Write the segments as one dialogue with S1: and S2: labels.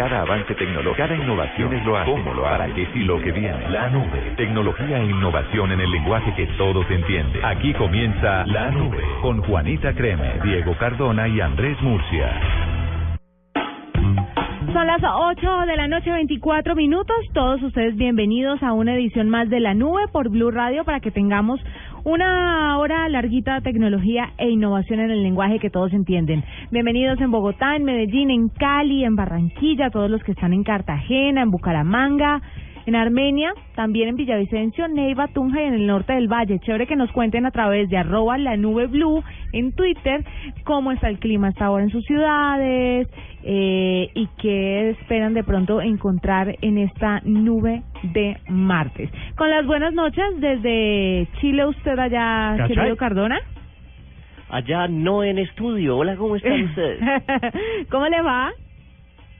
S1: Cada avance tecnológico, cada innovación es lo hace, cómo lo hará, qué y lo que viene. La nube, tecnología e innovación en el lenguaje que todos entienden. Aquí comienza La Nube con Juanita Creme, Diego Cardona y Andrés Murcia.
S2: Son las 8 de la noche, 24 minutos. Todos ustedes bienvenidos a una edición más de La Nube por Blue Radio para que tengamos una hora larguita de tecnología e innovación en el lenguaje que todos entienden. Bienvenidos en Bogotá, en Medellín, en Cali, en Barranquilla, todos los que están en Cartagena, en Bucaramanga, en Armenia, también en Villavicencio, Neiva, Tunja y en el norte del Valle. Chévere que nos cuenten a través de arroba la nube blue en Twitter cómo está el clima hasta ahora en sus ciudades eh, y qué esperan de pronto encontrar en esta nube de martes. Con las buenas noches desde Chile, usted allá,
S3: ¿Cachai?
S2: querido Cardona.
S3: Allá no en estudio. Hola, ¿cómo están ustedes?
S2: ¿Cómo le va?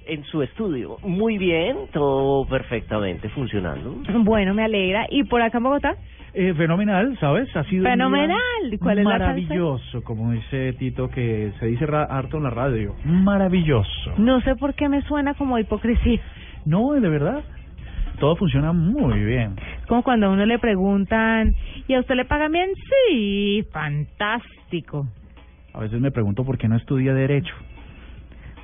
S3: En su estudio. Muy bien, todo perfectamente funcionando.
S2: Bueno, me alegra. ¿Y por acá en Bogotá?
S4: Eh, fenomenal, ¿sabes? Ha sido
S2: Fenomenal. ¿Cuál es la
S4: maravilloso, como dice Tito, que se dice ra- harto en la radio. Maravilloso.
S2: No sé por qué me suena como hipocresía.
S4: No, de verdad. Todo funciona muy bien.
S2: Es como cuando a uno le preguntan, ¿y a usted le pagan bien? Sí, fantástico.
S4: A veces me pregunto por qué no estudia Derecho.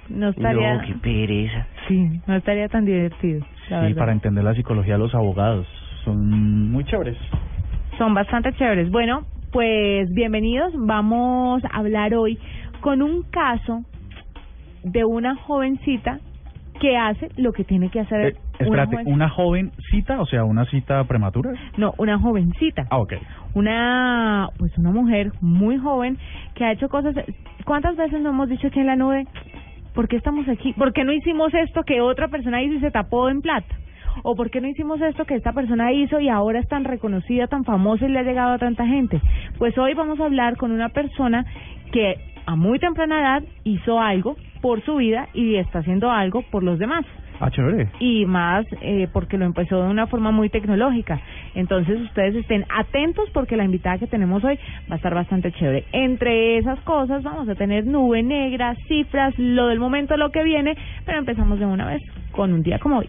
S2: No estaría,
S3: No, qué pereza.
S2: sí, no estaría tan divertido. la
S4: Sí,
S2: verdad.
S4: para entender la psicología de los abogados. Son muy chéveres.
S2: Son bastante chéveres. Bueno, pues bienvenidos. Vamos a hablar hoy con un caso de una jovencita que hace lo que tiene que hacer
S4: Eh,
S2: una
S4: espérate,
S2: joven-
S4: ¿una joven cita? O sea, ¿una cita prematura?
S2: No, una jovencita.
S4: Ah, ok.
S2: una pues una mujer muy joven que ha hecho cosas cuántas veces no hemos dicho aquí en la nube por qué estamos aquí por qué no hicimos esto que otra persona hizo y se tapó en plata o por qué no hicimos esto que esta persona hizo y ahora es tan reconocida tan famosa y le ha llegado a tanta gente pues hoy vamos a hablar con una persona que a muy temprana edad hizo algo por su vida y está haciendo algo por los demás
S4: Ah, chévere.
S2: y más eh, porque lo empezó de una forma muy tecnológica. Entonces ustedes estén atentos porque la invitada que tenemos hoy va a estar bastante chévere. Entre esas cosas vamos a tener nube negra, cifras, lo del momento, lo que viene, pero empezamos de una vez con un día como hoy.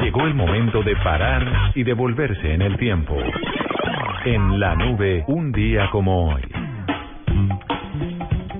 S1: Llegó el momento de parar y devolverse en el tiempo. En la nube, un día como hoy.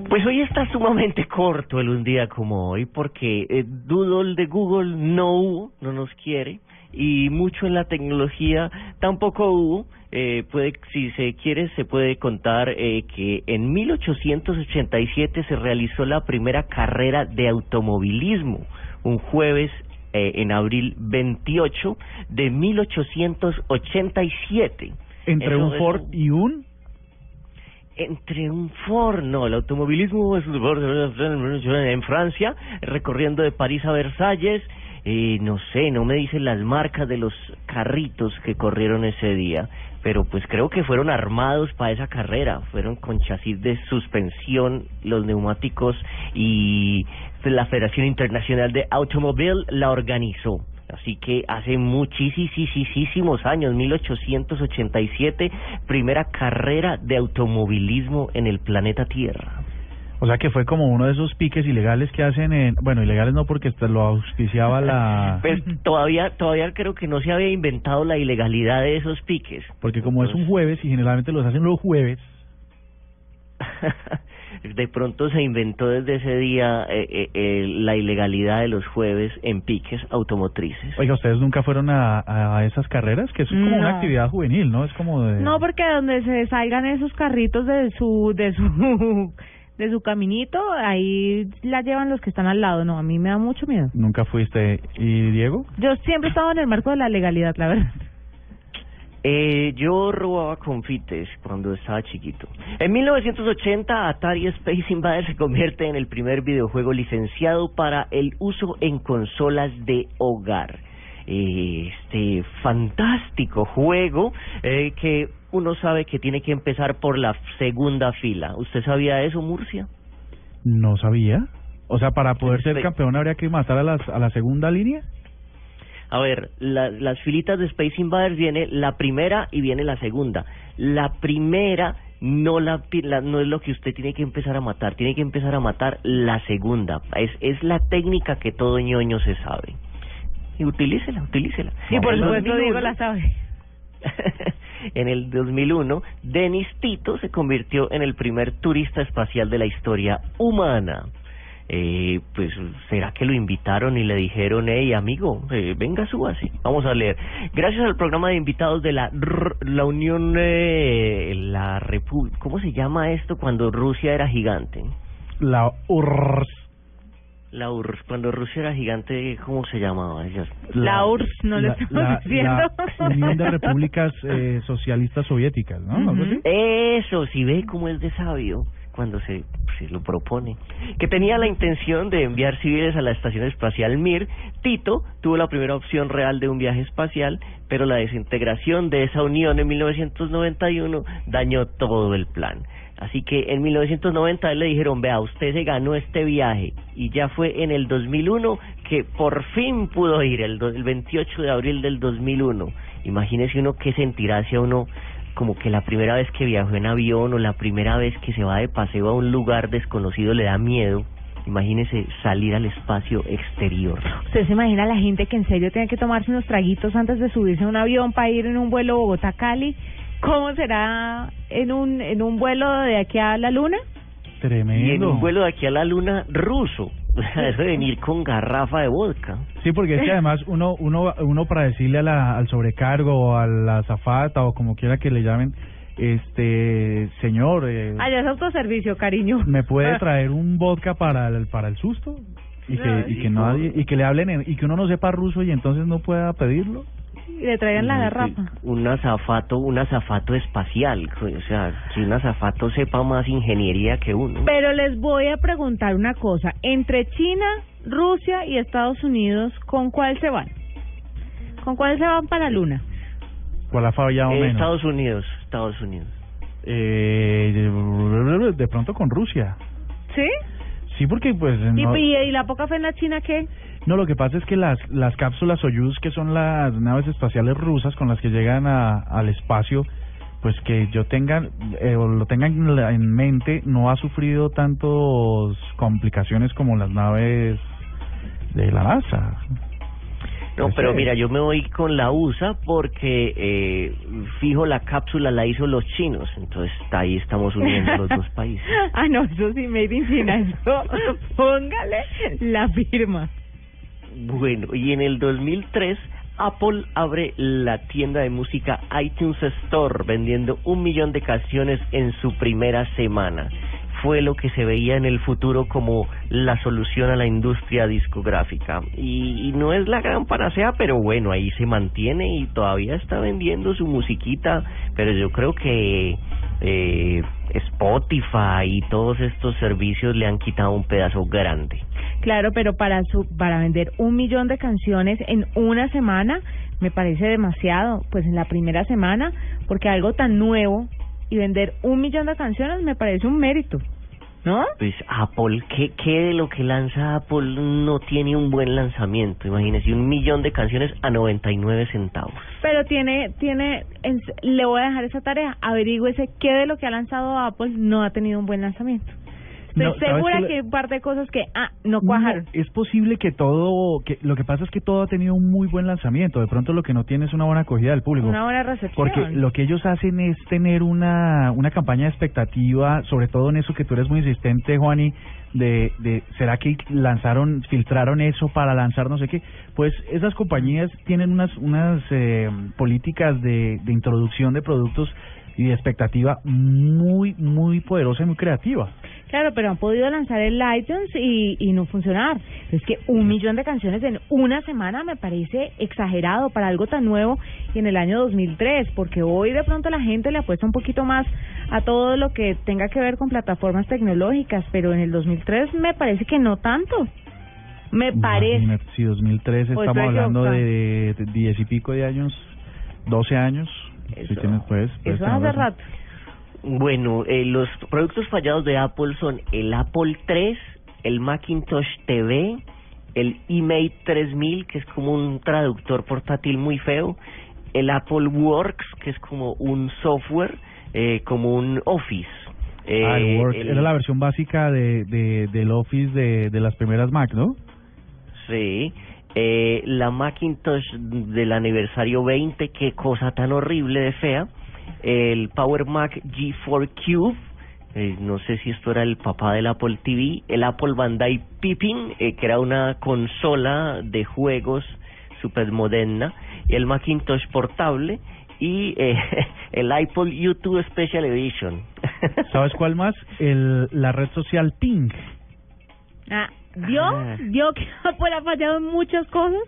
S3: Pues hoy está sumamente corto el un día como hoy porque eh, Doodle de Google no hubo, no nos quiere y mucho en la tecnología tampoco hubo. Eh, puede, si se quiere, se puede contar eh, que en 1887 se realizó la primera carrera de automovilismo, un jueves eh, en abril 28 de 1887.
S4: Entre
S3: Eso
S4: un Ford y un...
S3: entre un Ford, no, el automovilismo es en Francia, recorriendo de París a Versalles, eh, no sé, no me dicen las marcas de los carritos que corrieron ese día, pero pues creo que fueron armados para esa carrera, fueron con chasis de suspensión, los neumáticos y la Federación Internacional de Automóvil la organizó. Así que hace muchísimos años, 1887, primera carrera de automovilismo en el planeta Tierra.
S4: O sea que fue como uno de esos piques ilegales que hacen en... Bueno, ilegales no porque lo auspiciaba la...
S3: Pues todavía, todavía creo que no se había inventado la ilegalidad de esos piques.
S4: Porque como es un jueves y generalmente los hacen los jueves,
S3: de pronto se inventó desde ese día eh, eh, eh, la ilegalidad de los jueves en piques automotrices.
S4: oiga, ¿ustedes nunca fueron a, a esas carreras? Que es como
S2: No.
S4: una actividad juvenil, ¿no? Es como de...
S2: No, porque donde se salgan esos carritos de su de su de su caminito, ahí la llevan los que están al lado. No, a mí me da mucho miedo.
S4: Nunca fuiste. ¿Y Diego?
S2: Yo siempre he estado en el marco de la legalidad, la verdad.
S3: Eh, yo robaba confites cuando estaba chiquito. En 1980, Atari Space Invaders se convierte en el primer videojuego licenciado para el uso en consolas de hogar. Este fantástico juego eh, que uno sabe que tiene que empezar por la segunda fila. ¿Usted sabía eso, Murcia?
S4: No sabía. O sea, para poder ser campeón habría que matar a, las, a la segunda línea.
S3: A ver, la- las filitas de Space Invaders viene la primera y viene la segunda. La primera no la- no es lo que usted tiene que empezar a matar, tiene que empezar a matar la segunda. Es es la técnica que todo ñoño se sabe. Y utilícela, utilícela.
S2: Y por
S3: En el
S2: supuesto
S3: 2001
S2: Diego la sabe.
S3: en el 2001, Denis Tito se convirtió en el primer turista espacial de la historia humana. Eh, pues, ¿será que lo invitaron y le dijeron, hey, amigo, eh, venga, súbase? Vamos a leer. Gracias al programa de invitados de la, R- la Unión, eh, la Repu ¿cómo se llama esto cuando Rusia era gigante?
S4: La URSS.
S3: La URSS, cuando Rusia era gigante, ¿cómo se llamaba? Ellas-
S2: La URSS, no le estamos
S4: la-
S2: diciendo.
S4: la Unión de Repúblicas eh, Socialistas Soviéticas, ¿no?
S3: Eso, si ve cómo es de sabio cuando se, se lo propone. Que tenía la intención de enviar civiles a la Estación Espacial Mir, Tito tuvo la primera opción real de un viaje espacial, pero la desintegración de esa unión en 1991 dañó todo el plan. Así que en 1990 a él le dijeron, vea, usted se ganó este viaje y ya fue en el 2001 que por fin pudo ir, el, do- el 28 de abril del 2001. Imagínese uno qué sentirá hacia uno como que la primera vez que viajó en avión o la primera vez que se va de paseo a un lugar desconocido le da miedo. Imagínese salir al espacio exterior.
S2: ¿Usted se imagina la gente que en serio tiene que tomarse unos traguitos antes de subirse a un avión para ir en un vuelo Bogotá-Cali? ¿Cómo será en un, en un vuelo de aquí a la luna?
S4: Tremendo.
S3: Y en un vuelo de aquí a la luna ruso. Eso de venir con garrafa de vodka.
S4: Sí, porque es que además uno, uno, uno para decirle a la, al sobrecargo o a la azafata o como quiera que le llamen, este, señor, eh,
S2: Allá es autoservicio, cariño.
S4: ¿me puede traer un vodka para el, para el susto? Y que, y que
S3: No,
S4: nadie, y que le hablen, en- y que uno no sepa ruso y entonces no pueda pedirlo.
S2: Y le traigan la garrafa.
S3: Un azafato, un azafato espacial. O sea, que un azafato sepa más ingeniería que uno.
S2: Pero les voy a preguntar una cosa. Entre China, Rusia y Estados Unidos, ¿con cuál se van? ¿Con cuál se van para la luna?
S4: ¿Cuál ha fallado
S3: Eh,
S4: menos?
S3: Estados Unidos, Estados Unidos.
S4: Eh, de pronto con Rusia.
S2: ¿Sí?
S4: Sí, porque pues
S2: ¿Y,
S4: no,
S2: y, y la poca fe en la China qué?
S4: no, lo que pasa es que las las cápsulas Soyuz, que son las naves espaciales rusas con las que llegan a, al espacio, pues que yo tenga eh, o lo tengan en en mente, no ha sufrido tantos complicaciones como las naves de la NASA.
S3: No, pero mira, yo me voy con la USA porque eh, fijo la cápsula la hizo los chinos, entonces ahí estamos uniendo los dos países.
S2: ah, no, eso sí, Made in China. Eso, póngale la firma.
S3: Bueno, y en el 2003 Apple abre la tienda de música iTunes Store vendiendo un millón de canciones en su primera semana. Fue lo que se veía en el futuro como la solución a la industria discográfica. Y, y no es la gran panacea, pero bueno, ahí se mantiene y todavía está vendiendo su musiquita. Pero yo creo que eh, Spotify y todos estos servicios le han quitado un pedazo grande.
S2: Claro, pero para su, para vender un millón de canciones en una semana me parece demasiado, pues en la primera semana, porque algo tan nuevo y vender un millón de canciones me parece un mérito, ¿no?
S3: Pues Apple, ¿qué, ¿qué de lo que lanza Apple no tiene un buen lanzamiento? Imagínese, un millón de canciones a 99 centavos.
S2: Pero tiene, tiene, en- le voy a dejar esa tarea, averigüese qué de lo que ha lanzado Apple no ha tenido un buen lanzamiento. Estoy
S4: No, ¿sabes
S2: segura que hay un par de cosas que, ah, no cuajaron.
S4: No, es posible que todo, que lo que pasa es que todo ha tenido un muy buen lanzamiento. De pronto lo que no tiene es una buena acogida del público.
S2: Una buena recepción.
S4: Porque lo que ellos hacen es tener una, una campaña de expectativa, sobre todo en eso que tú eres muy insistente, Juani, de, de ¿será que lanzaron, filtraron eso para lanzar no sé qué? Pues esas compañías tienen unas, unas eh, políticas de, de introducción de productos y de expectativa muy, muy poderosa y muy creativa.
S2: Claro, pero han podido lanzar el iTunes y, y no funcionar. Es que un millón de canciones en una semana me parece exagerado para algo tan nuevo y en el año 2003, porque hoy de pronto la gente le apuesta un poquito más a todo lo que tenga que ver con plataformas tecnológicas, pero en el 2003 me parece que no tanto. Me parece.
S4: Imagínate, Si 2003
S2: Pues
S4: estamos hablando de de diez y pico de años, 12 años.
S2: Eso,
S4: si tienes, pues, puedes
S2: eso hace
S4: razón.
S2: rato.
S3: Bueno, eh, los productos fallados de Apple son el Apple 3, el Macintosh TV, el eMate 3000, que es como un traductor portátil muy feo, el Apple Works, que es como un software, eh, como un Office. Eh,
S4: Ah, el Word.
S3: el-
S4: Era la versión básica de, de del Office de, de las primeras Mac, ¿no?
S3: Sí, eh, la Macintosh del aniversario 20, qué cosa tan horrible de fea. El Power Mac G4 Cube, eh, no sé si esto era el papá del Apple TV. El Apple Bandai Pippin, eh, que era una consola de juegos super moderna. El Macintosh portable y eh, el Apple YouTube Special Edition.
S4: ¿Sabes cuál más? El, la red social Ping.
S2: Ah, ¿Vio?
S3: Ah.
S2: ¿Vio que Apple ha fallado en muchas cosas?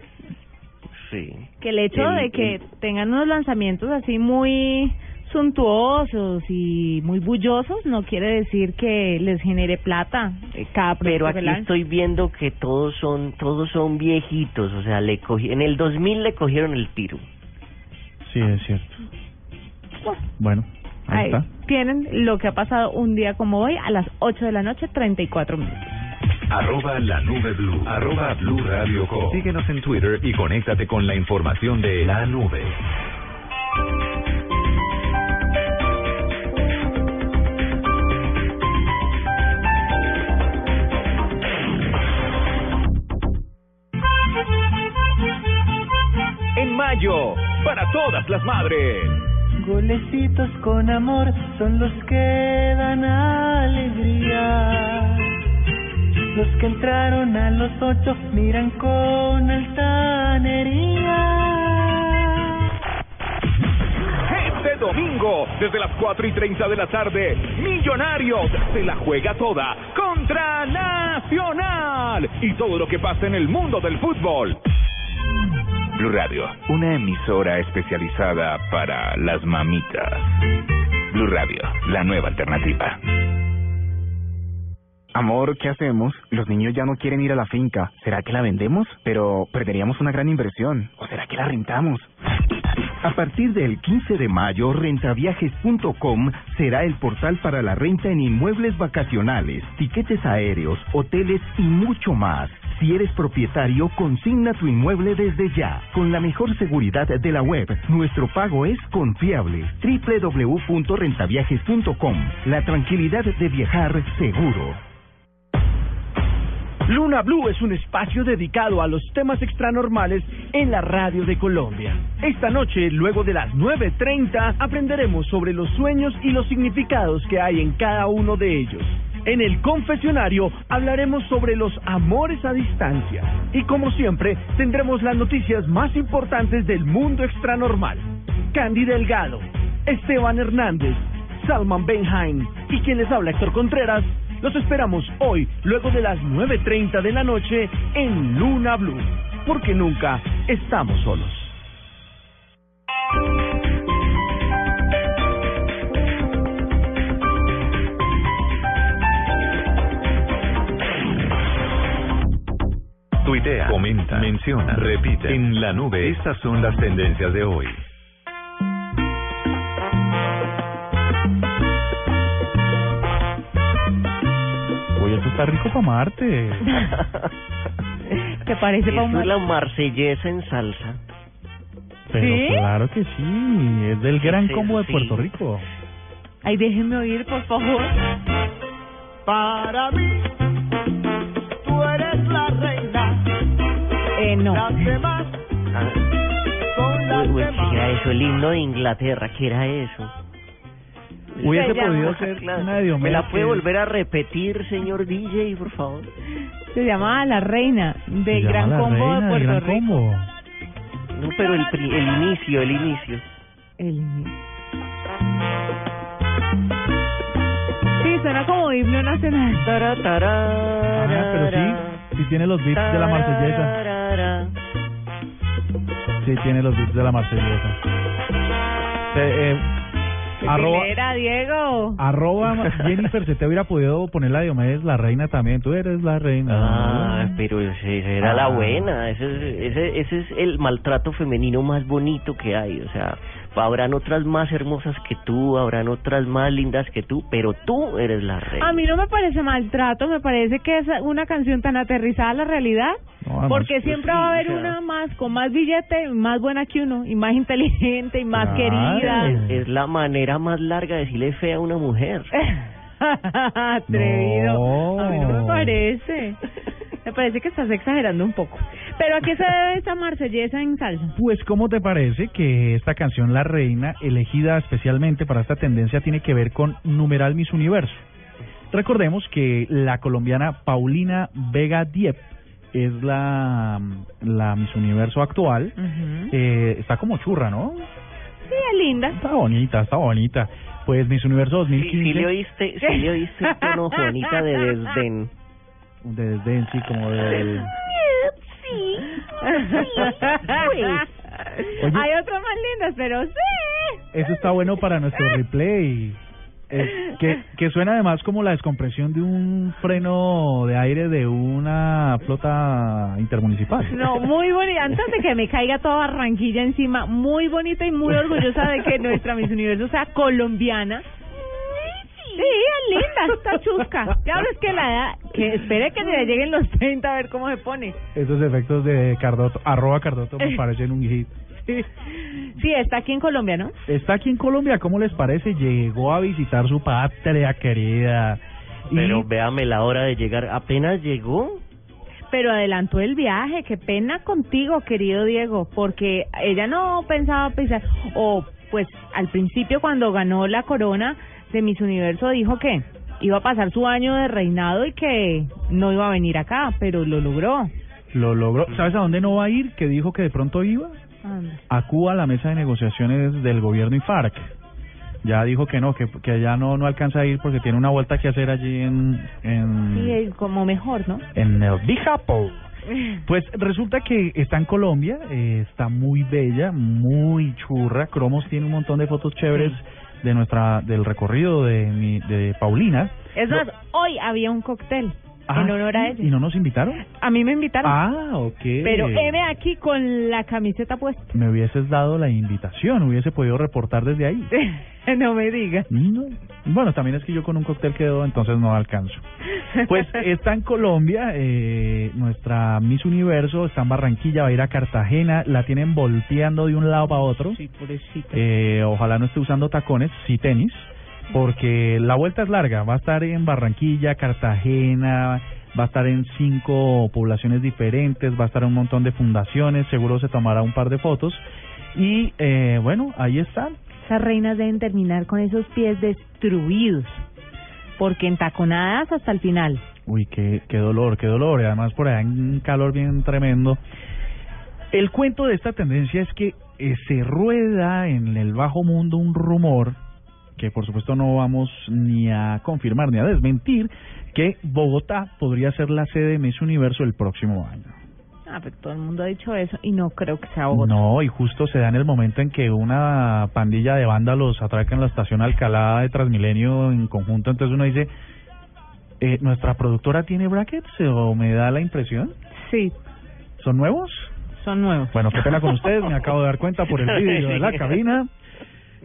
S3: sí.
S2: Que el hecho
S3: El-
S2: de que
S3: el-
S2: tengan unos lanzamientos así muy suntuosos y muy bullosos no quiere decir que les genere plata eh, cada
S3: Pero aquí estoy viendo que todos son todos son viejitos, o sea, le cogí, en el 2000 le cogieron el tiro.
S4: Sí, es cierto. Bueno, ahí,
S2: Ahí
S4: está.
S2: tienen lo que ha pasado un día como hoy a las 8 de la noche, 34 minutos.
S1: Arroba la nube blue. Arroba blue radio com. Síguenos en Twitter y conéctate con la información de la nube.
S5: Mayo, para todas las madres.
S6: Golecitos con amor son los que dan alegría. Los que entraron a los ocho miran con altanería.
S5: Este domingo, desde las 4 y 30 de la tarde, Millonarios se la juega toda contra Nacional y todo lo que pasa en el mundo del fútbol.
S1: Blue Radio, una emisora especializada para las mamitas. Blue Radio, la nueva alternativa.
S7: Amor, ¿qué hacemos? Los niños ya no quieren ir a la finca. ¿Será que la vendemos? Pero perderíamos una gran inversión. ¿O será que la rentamos?
S8: A partir del 15 de mayo, rentaviajes.com será el portal para la renta en inmuebles vacacionales, tiquetes aéreos, hoteles y mucho más. Si eres propietario, consigna tu inmueble desde ya. Con la mejor seguridad de la web, nuestro pago es confiable. www.rentaviajes.com. La tranquilidad de viajar seguro.
S9: Luna Blue es un espacio dedicado a los temas extranormales en la radio de Colombia. Esta noche, luego de las 9.30, aprenderemos sobre los sueños y los significados que hay en cada uno de ellos. En el confesionario hablaremos sobre los amores a distancia. Y como siempre, tendremos las noticias más importantes del mundo extranormal. Candy Delgado, Esteban Hernández, Salman Benhaim y quien les habla Héctor Contreras, los esperamos hoy, luego de las 9.30 de la noche, en Luna Blue, porque nunca estamos solos.
S1: Tuitea, comenta, menciona, repite. En la nube, estas son las tendencias de hoy.
S4: Oye, esto está rico para Marte.
S2: ¿Te parece
S3: Eso
S2: pa' un
S3: es la marsellesa en salsa.
S4: Pero
S2: ¿Sí?
S4: claro que sí, es del gran
S3: Sí,
S4: combo de
S3: sí.
S4: Puerto Rico.
S2: Ay, déjenme oír, por favor.
S6: Para mí,
S2: Eh, no.
S3: Ah, uy, uy. ¿qué era eso? El himno de Inglaterra, ¿qué era eso?
S4: Hubiese podido ser una de
S3: ¿Me la puede volver a repetir, señor DJ, por favor?
S2: Se llamaba La Reina
S4: se
S2: de
S4: llama
S2: Gran Combo de
S4: del
S2: Puerto
S4: Gran
S2: Rico.
S4: Combo.
S3: No, pero el, el inicio, el inicio.
S2: El inicio. Sí, suena como himno nacional.
S4: Ah, pero sí, sí tiene los beats de la marsellesa.
S3: Tarara.
S4: Sí tiene los beats de la marsellesa. Eh, eh, arroba,
S2: Era Diego.
S4: arroba Jennifer, se te hubiera podido poner la Diomedes la reina también. Tú eres la reina.
S3: Ah, pero ese era la
S4: Ah.
S3: buena. Ese es, ese, ese es el maltrato femenino más bonito que hay. O sea, habrán otras más hermosas que tú, habrán otras más lindas que tú, pero tú eres la reina.
S2: A mí no me parece maltrato, me parece que es una canción tan aterrizada a la realidad.
S4: No, además,
S2: porque siempre
S3: sí,
S2: va a haber
S3: o sea.
S2: una más, con más billete, más buena que uno, y más inteligente, y más
S4: Claro.
S2: querida.
S3: es, es la manera más larga de decirle fea a una mujer.
S2: Atrevido.
S4: No.
S2: A mí no me parece. Me parece que estás exagerando un poco. Pero ¿a qué se debe esta marsellesa en salsa?
S4: Pues, ¿cómo te parece que esta canción La Reina, elegida especialmente para esta tendencia, tiene que ver con numeral Miss Universo? Recordemos que la colombiana Paulina Vega Diep es la, la Miss Universo actual. Eh, está como churra, ¿no?
S2: Sí, es linda.
S4: Está bonita, está bonita. Pues Miss Universo
S3: Sí,
S4: 2015.
S3: sí le oíste, sí le oíste el tono, Juanita, de desdén.
S4: De desdén, sí, como de...
S2: Sí.
S4: Oye.
S2: Hay otras más lindas, pero sí.
S4: Eso está bueno para nuestro replay. Eh, que, que suena además como la descompresión de un freno de aire de una flota intermunicipal.
S2: No, muy bonita. Antes de que me caiga toda Barranquilla encima, muy bonita y muy orgullosa de que nuestra Miss Universo sea colombiana. Sí, es linda, está chusca. Claro, es que la edad, que espere que le lleguen los 30 a ver cómo se pone.
S4: Esos efectos de Cardoto, arroba Cardoto me parecen un hit.
S2: Sí, está aquí en Colombia, ¿no?
S4: Está aquí en Colombia, ¿cómo les parece? Llegó a visitar su patria querida. Y
S3: Pero véame la hora de llegar. Apenas llegó.
S2: Pero adelantó el viaje, qué pena contigo, querido Diego, porque ella no pensaba pisar, o pues al principio cuando ganó la corona de Miss Universo dijo que iba a pasar su año de reinado y que no iba a venir acá, pero lo logró.
S4: lo logró. ¿Sabes a dónde no va a ir? Que dijo que de pronto iba.
S2: Anda.
S4: a Cuba a la mesa de negociaciones del gobierno y FARC. Ya dijo que no, que, que ya no, no alcanza a ir porque tiene una vuelta que hacer allí en, en,
S2: Sí, como mejor, ¿no?
S4: en el Bijapo. Pues resulta que está en Colombia, eh, está muy bella, muy churra. Cromos tiene un montón de fotos chéveres de nuestra del recorrido de mi, de Paulina.
S2: Es más, hoy había un cóctel
S4: Ah,
S2: en honor a ella.
S4: ¿Y no nos invitaron?
S2: A mí me invitaron.
S4: Ah, ok.
S2: Pero M aquí con la camiseta puesta.
S4: Me hubieses dado la invitación, hubiese podido reportar desde ahí.
S2: no me digas.
S4: No. Bueno, también es que yo con un cóctel quedo, entonces no alcanzo. Pues está en Colombia, eh, nuestra Miss Universo está en Barranquilla, va a ir a Cartagena, la tienen volteando de un lado para otro.
S2: Sí, pobrecita.
S4: Eh, ojalá no esté usando tacones, sí tenis, porque la vuelta es larga, va a estar en Barranquilla, Cartagena, va a estar en cinco poblaciones diferentes, va a estar en un montón de fundaciones, seguro se tomará un par de fotos. Y eh, bueno, ahí están.
S2: Esas reinas deben terminar con esos pies destruidos. Porque entaconadas hasta el final.
S4: Uy, qué, qué dolor, qué dolor. Y además por allá hay un calor bien tremendo. El cuento de esta tendencia es que eh, se rueda en el bajo mundo un rumor que por supuesto no vamos ni a confirmar ni a desmentir que Bogotá podría ser la sede de Miss Universo el próximo año.
S2: Ah, pero todo el mundo ha dicho eso y no creo que sea Bogotá.
S4: No, y justo se da en el momento en que una pandilla de vándalos atraca en la estación Alcalá de Transmilenio en conjunto, entonces uno dice, eh, ¿nuestra productora tiene brackets o me da la impresión?
S2: Sí,
S4: ¿Son nuevos?
S2: son nuevos.
S4: Bueno, qué pena con ustedes, me acabo de dar cuenta por el vídeo de la cabina.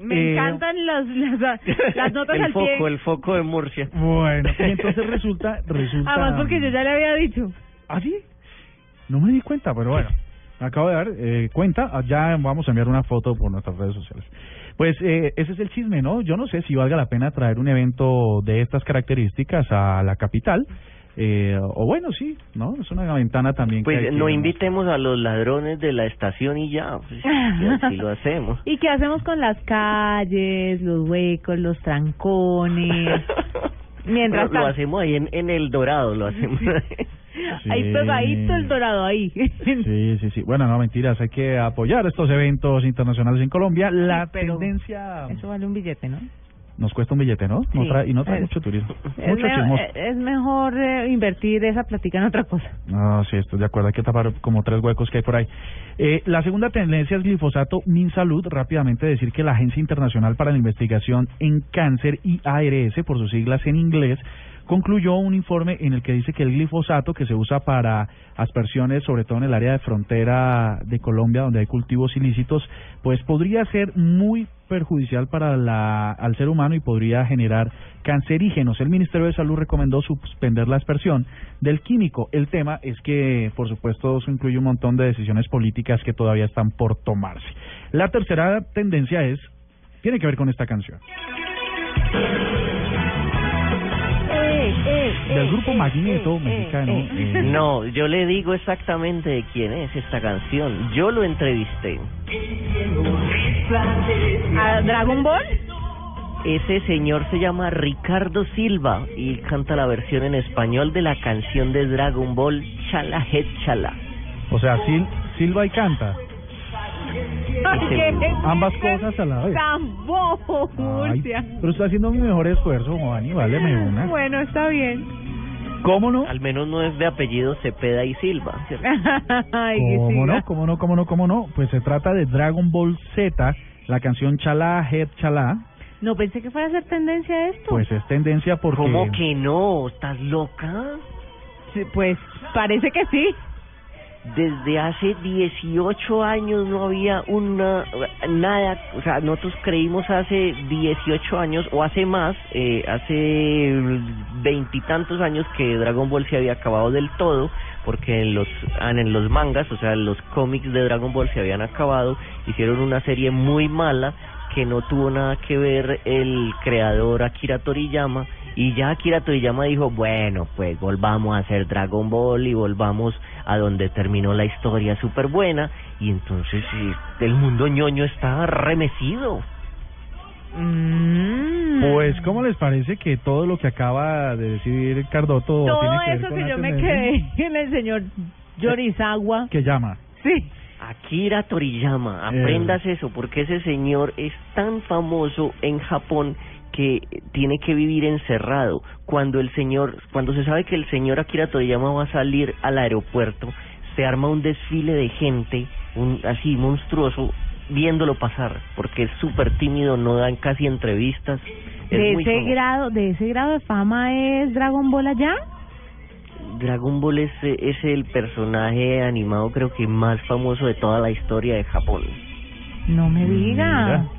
S2: Me
S4: Eh,
S2: encantan los, las, las notas
S3: el
S2: al
S3: foco,
S2: pie.
S3: el foco de Murcia.
S4: Bueno, y entonces resulta, resulta...
S2: Además porque yo ya le había dicho.
S4: ¿Ah, sí? No me di cuenta, pero bueno, me acabo de dar eh, cuenta. Ah, Ya vamos a enviar una foto por nuestras redes sociales. Pues eh, ese es el chisme, ¿no? Yo no sé si valga la pena traer un evento de estas características a la capital. Eh, o bueno, sí, ¿no? Es una ventana también que
S3: Pues
S4: que-
S3: no invitemos a los ladrones de la estación y ya, pues, y así lo hacemos.
S2: ¿Y qué hacemos con las calles, los huecos, los trancones? Mientras
S3: Lo- hacemos ahí en, en el Dorado, lo hacemos.
S2: Ahí
S4: Sí.
S2: pegadito el dorado ahí.
S4: Sí, sí, sí. Bueno, no, mentiras. Hay que apoyar estos eventos internacionales en Colombia. La tendencia...
S2: Eso vale un billete, ¿no?
S4: Nos cuesta un billete, ¿no? no
S2: Sí.
S4: trae- y no trae
S2: Es-
S4: mucho turismo.
S2: Es,
S4: Mucho
S2: me-
S4: chismoso.
S2: es mejor eh, invertir esa platica en otra cosa.
S4: No, sí, estoy de acuerdo. Hay que tapar como tres huecos que hay por ahí. Eh, la segunda tendencia es glifosato. Minsalud, rápidamente decir que la Agencia Internacional para la Investigación en Cáncer, IARS, por sus siglas en inglés, concluyó un informe en el que dice que el glifosato que se usa para aspersiones, sobre todo en el área de frontera de Colombia, donde hay cultivos ilícitos, pues podría ser muy perjudicial para la, al ser humano y podría generar cancerígenos. El Ministerio de Salud recomendó suspender la aspersión del químico. El tema es que, por supuesto, eso incluye un montón de decisiones políticas que todavía están por tomarse. La tercera tendencia es, tiene que ver con esta canción. Del grupo Magneto mexicano. eh,
S3: No, yo le digo exactamente de quién es esta canción. Yo lo entrevisté.
S2: ¿A Dragon Ball?
S3: Ese señor se llama Ricardo Silva y canta la versión en español de la canción de Dragon Ball Chala Het Chala.
S4: O sea, Sil, Silva y canta. Ambas cosas a la vez.
S2: Tan bobo,
S4: Ay,
S2: Murcia.
S4: pero estoy haciendo mi mejor esfuerzo, Juani, váleme una.
S2: Bueno, está bien.
S4: ¿Cómo no?
S3: Al menos no es de apellido Cepeda y Silva.
S2: Ay,
S4: ¿Cómo no? ¿Cómo no? ¿Cómo no? ¿Cómo no? Pues se trata de Dragon Ball Z, la canción Chala Het Chala,
S2: No pensé que fuera a ser tendencia esto.
S4: pues es tendencia porque...
S3: ¿Cómo que no? ¿Estás loca?
S2: Sí, Pues parece que sí.
S3: Desde hace 18 años no había una nada, o sea, nosotros creímos hace 18 años o hace más, eh, hace veintitantos años que Dragon Ball se había acabado del todo, porque en los en los mangas, o sea, los cómics de Dragon Ball se habían acabado, hicieron una serie muy mala que no tuvo nada que ver el creador Akira Toriyama y ya Akira Toriyama dijo, bueno, pues volvamos a hacer Dragon Ball y volvamos a donde terminó la historia súper buena y entonces el mundo ñoño está remecido.
S2: Mm.
S4: Pues, ¿cómo les parece que todo lo que acaba de decir Cardoto
S2: Todo
S4: tiene que ver
S2: eso
S4: con
S2: que yo me quedé en el señor Yorizawa.
S4: Que llama.
S2: Sí.
S3: Akira Toriyama,
S4: Eh.
S3: aprendas eso, porque ese señor es tan famoso en Japón que tiene que vivir encerrado. Cuando el señor, cuando se sabe que el señor Akira Toriyama va a salir al aeropuerto, se arma un desfile de gente, un así monstruoso, viéndolo pasar, porque es súper tímido, no dan casi entrevistas. Es
S2: De
S3: muy
S2: ese
S3: famoso.
S2: grado, de ese grado de fama es Dragon Ball allá.
S3: Dragon Ball es, es el personaje animado creo que más famoso de toda la historia de Japón.
S2: No me diga.
S4: Mira.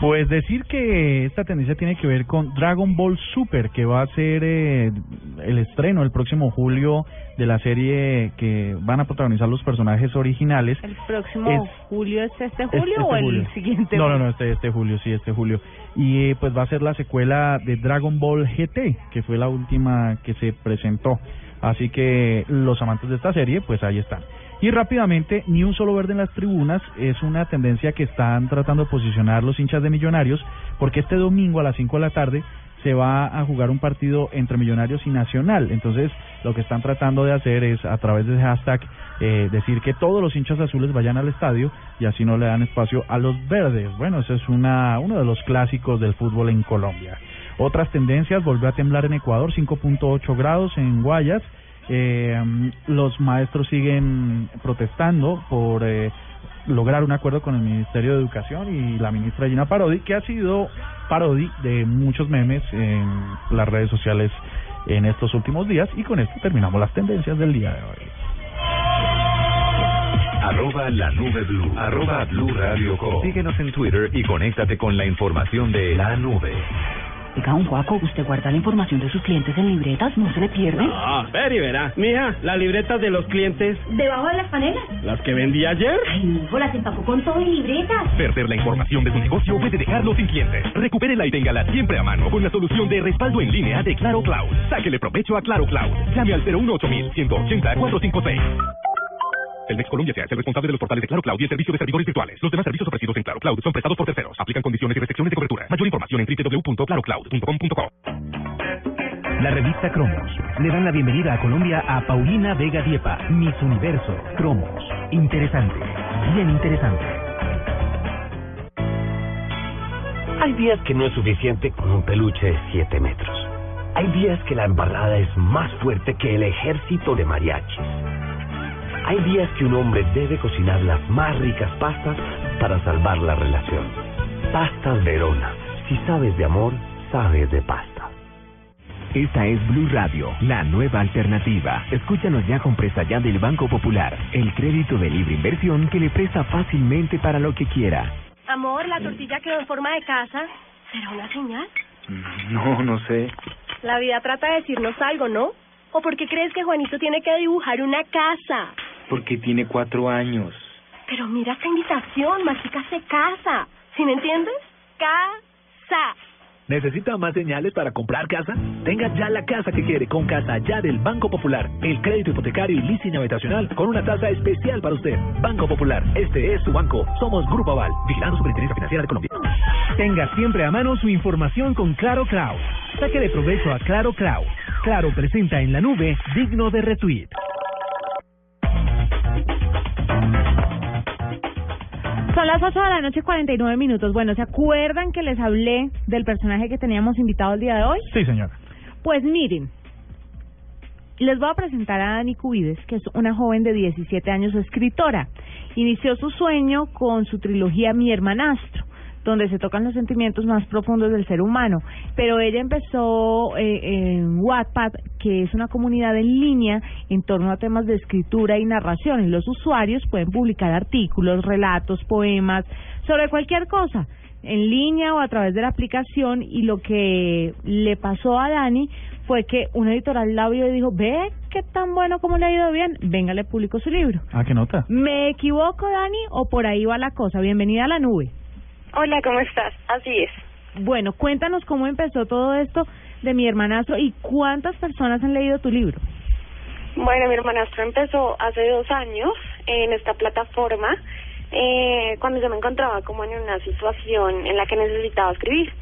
S4: Pues decir que esta tendencia tiene que ver con Dragon Ball Super, que va a ser eh, el estreno el próximo julio de la serie que van a protagonizar los personajes originales.
S2: ¿El próximo
S4: Es-
S2: julio es este
S4: Es-
S2: julio
S4: este
S2: o el
S4: julio.
S2: siguiente?
S4: No, no, no, este, este julio, sí, este julio. Y eh, pues va a ser la secuela de Dragon Ball GT, que fue la última que se presentó. Así que los amantes de esta serie, pues ahí están. Y rápidamente, ni un solo verde en las tribunas es una tendencia que están tratando de posicionar los hinchas de Millonarios, porque este domingo a las 5 de la tarde se va a jugar un partido entre Millonarios y Nacional. Entonces, lo que están tratando de hacer es, a través de hashtag, eh, decir que todos los hinchas azules vayan al estadio y así no le dan espacio a los verdes. Bueno, ese es una, uno de los clásicos del fútbol en Colombia. Otras tendencias, volvió a temblar en Ecuador, 5.8 grados en Guayas. Eh, los maestros siguen protestando por eh, lograr un acuerdo con el Ministerio de Educación y la ministra Gina Parodi, que ha sido parodi de muchos memes en las redes sociales en estos últimos días. Y con esto terminamos las tendencias del día de hoy.
S1: Arroba la nube blue. Arroba blue radio com. Síguenos en Twitter y conéctate con la información de la nube.
S10: Oiga, un Juaco, ¿usted guarda la información de sus clientes en libretas? ¿No se le pierde?
S11: Ah, ver y verá. Mija, las libretas de los clientes,
S10: ¿Debajo de las panelas?
S11: las que vendí ayer.
S10: Ay, mi hijo, las empacó con todo y libretas.
S12: Perder la información de su negocio puede dejarlo sin clientes. Recupérela y téngala siempre a mano con la solución de respaldo en línea de Claro Cloud. Sáquele provecho a Claro Cloud. Llame al 018 180 456. El Mex Colombia se hace el responsable de los portales de Claro Cloud y el servicio de servidores virtuales. Los demás servicios ofrecidos en Claro Cloud son prestados por terceros. Aplican condiciones y restricciones de cobertura. Mayor información en www.clarocloud.com.co.
S13: La revista Cromos le dan la bienvenida a Colombia a Paulina Vega Diepa, Miss Universo, Cromos. Interesante, bien interesante.
S14: Hay días que no es suficiente con un peluche de 7 metros. Hay días que la embarrada es más fuerte que el ejército de mariachis. Hay días que un hombre debe cocinar las más ricas pastas para salvar la relación. Pastas Verona. Si sabes de amor, sabes de pasta.
S13: Esta es Blue Radio, la nueva alternativa. Escúchanos ya con presta ya del Banco Popular, el crédito de libre inversión que le presta fácilmente para lo que quiera.
S15: Amor, la tortilla quedó en forma de casa. ¿Será una señal?
S7: No, no sé.
S15: La vida trata de decirnos algo, ¿no? ¿O por qué crees que Juanito tiene que dibujar una casa?
S7: Porque tiene cuatro años.
S15: Pero mira esta invitación, Mágica se casa. ¿Sí me entiendes? Casa.
S16: ¿Necesita más señales para comprar casa? Tenga ya la casa que quiere con Casa Ya del Banco Popular. El crédito hipotecario y leasing habitacional con una tasa especial para usted. Banco Popular, este es su banco. Somos Grupo Aval, vigilando Superintendencia Financiera de Colombia.
S13: Tenga siempre a mano su información con Claro Cloud. Saque de provecho a Claro Cloud. Claro presenta en la nube digno de retweet.
S2: Son las 8 de la noche, 49 minutos. Bueno, ¿se acuerdan que les hablé del personaje que teníamos invitado el día de hoy?
S4: Sí, señora.
S2: Pues miren, les voy a presentar a Dani Cubides, que es una joven de 17 años, escritora. Inició su sueño con su trilogía Mi hermanastro, donde se tocan los sentimientos más profundos del ser humano. Pero ella empezó eh, en Wattpad, que es una comunidad en línea en torno a temas de escritura y narración. Y los usuarios pueden publicar artículos, relatos, poemas, sobre cualquier cosa en línea o a través de la aplicación y lo que le pasó a Dani fue que un editorial la vio y dijo, ve qué tan bueno como le ha ido bien, venga, le publico su libro.
S4: Ah, qué nota.
S2: ¿Me equivoco, Dani, o por ahí va la cosa? Bienvenida a la nube.
S17: Hola, ¿cómo estás? Así es.
S2: Bueno, cuéntanos cómo empezó todo esto de mi hermanastro y cuántas personas han leído tu libro.
S17: Bueno, mi hermanastro empezó hace dos años en esta plataforma eh, cuando yo me encontraba como en una situación en la que necesitaba escribir.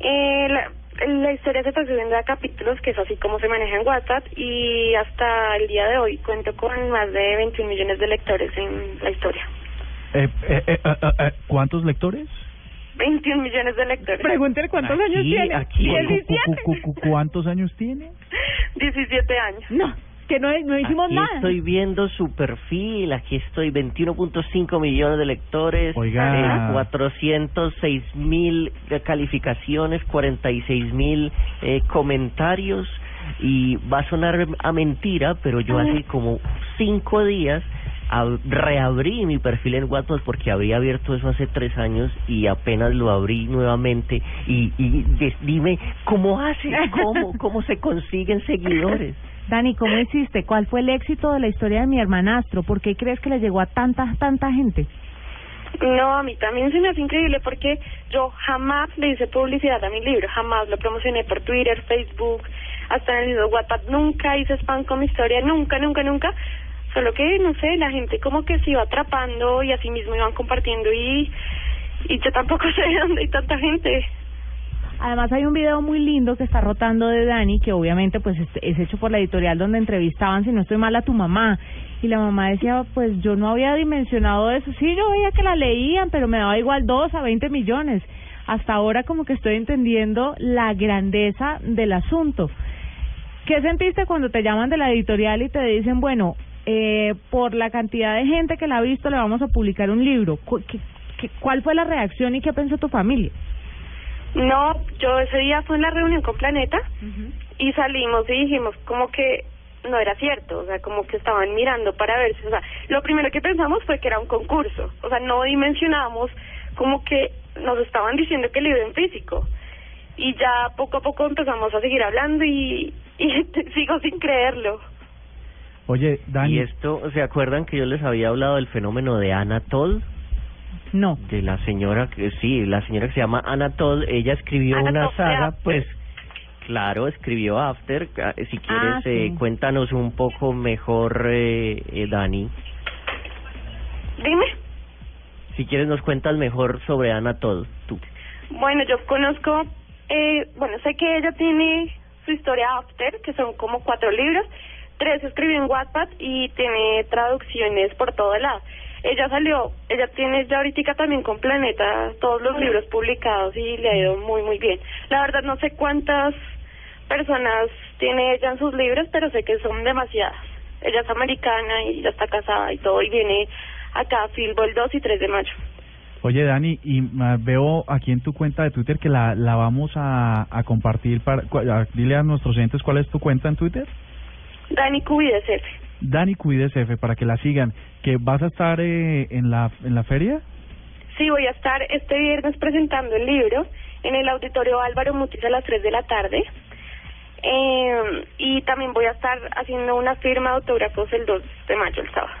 S17: Eh, la, la historia se está subiendo a capítulos, que es así como se maneja en WhatsApp, y hasta el día de hoy cuento con más de 21 millones de lectores en la historia.
S4: Eh, eh, eh, eh, eh, ¿Cuántos lectores?
S17: 21 millones de lectores.
S2: Pregúntele cuántos años tiene.
S4: Aquí,
S2: ¿17?
S4: cu- cu- cu- ¿Cuántos años tiene?
S17: 17 años.
S2: No, que no, no hicimos
S3: Aquí
S2: nada.
S3: estoy viendo su perfil, aquí estoy 21.5 millones de lectores,
S4: Oiga.
S3: eh, 406 mil calificaciones, 46 mil eh, comentarios y va a sonar a mentira, pero yo hace como cinco días reabrí mi perfil en WhatsApp porque había abierto eso hace tres años y apenas lo abrí nuevamente y, y dime cómo hace, cómo, cómo se consiguen seguidores.
S2: Dani, ¿cómo hiciste? ¿Cuál fue el éxito de la historia de mi hermanastro? ¿Por qué crees que le llegó a tanta, tanta gente?
S17: No, a mí también se me hace increíble porque yo jamás le hice publicidad a mi libro, jamás lo promocioné por Twitter, Facebook, hasta en el WhatsApp, nunca hice spam con mi historia, nunca, nunca, nunca. Solo que, no sé, la gente como que se iba atrapando y así mismo iban compartiendo y, y yo tampoco sé de dónde hay tanta gente.
S2: Además hay un video muy lindo que está rotando de Dani, que obviamente pues es, es hecho por la editorial donde entrevistaban, si no estoy mal, a tu mamá. Y la mamá decía, pues yo no había dimensionado eso. Sí, yo veía que la leían, pero me daba igual 2 a 20 millones. Hasta ahora como que estoy entendiendo la grandeza del asunto. ¿Qué sentiste cuando te llaman de la editorial y te dicen, bueno, eh, por la cantidad de gente que la ha visto le vamos a publicar un libro? Qué- qué- ¿Cuál fue la reacción y qué pensó tu familia?
S17: No, yo ese día fue en la reunión con Planeta y salimos y dijimos como que no era cierto, o sea, como que estaban mirando para ver si, o sea, lo primero que pensamos fue que era un concurso, o sea, no dimensionábamos como que nos estaban diciendo que el libro en físico y ya poco a poco empezamos a seguir hablando y, y sigo sin creerlo.
S4: Oye, Dani.
S3: Y esto, ¿se acuerdan que yo les había hablado del fenómeno de Anatol?
S2: No.
S3: De la señora que, sí, la señora que se llama Anatol, ella escribió una
S17: Anatol
S3: saga, pues, claro, escribió After. Ah, Si quieres,
S17: Ah,
S3: eh,
S17: sí.
S3: cuéntanos un poco mejor, eh, eh, Dani.
S17: Dime.
S3: Si quieres, nos cuentas mejor sobre Anatol, tú.
S17: Bueno, yo conozco, eh, bueno, sé que ella tiene su historia After, que son como cuatro libros, tres escribió en Wattpad y tiene traducciones por todo lado. ella salió, ella tiene ya ahorita también con Planeta todos los libros publicados y le ha ido muy, muy bien. La verdad no sé cuántas personas tiene ella en sus libros, pero sé que son demasiadas. Ella es americana y ya está casada y todo, y viene acá a Filbo el 2 y 3 de mayo.
S4: Oye, Dani, y ah, veo aquí en tu cuenta de Twitter que la, la vamos a, compartir para... a- dile a nuestros oyentes cuál es tu cuenta en Twitter.
S17: Dani Cubides
S4: Dani Cuides F, para que la sigan. ¿Que vas a estar eh, en, la, en la feria?
S17: Sí, voy a estar este viernes presentando el libro en el auditorio Álvaro Mutis a las 3 de la tarde. Eh, y también voy a estar haciendo una firma de autógrafos el 2 de mayo, el sábado.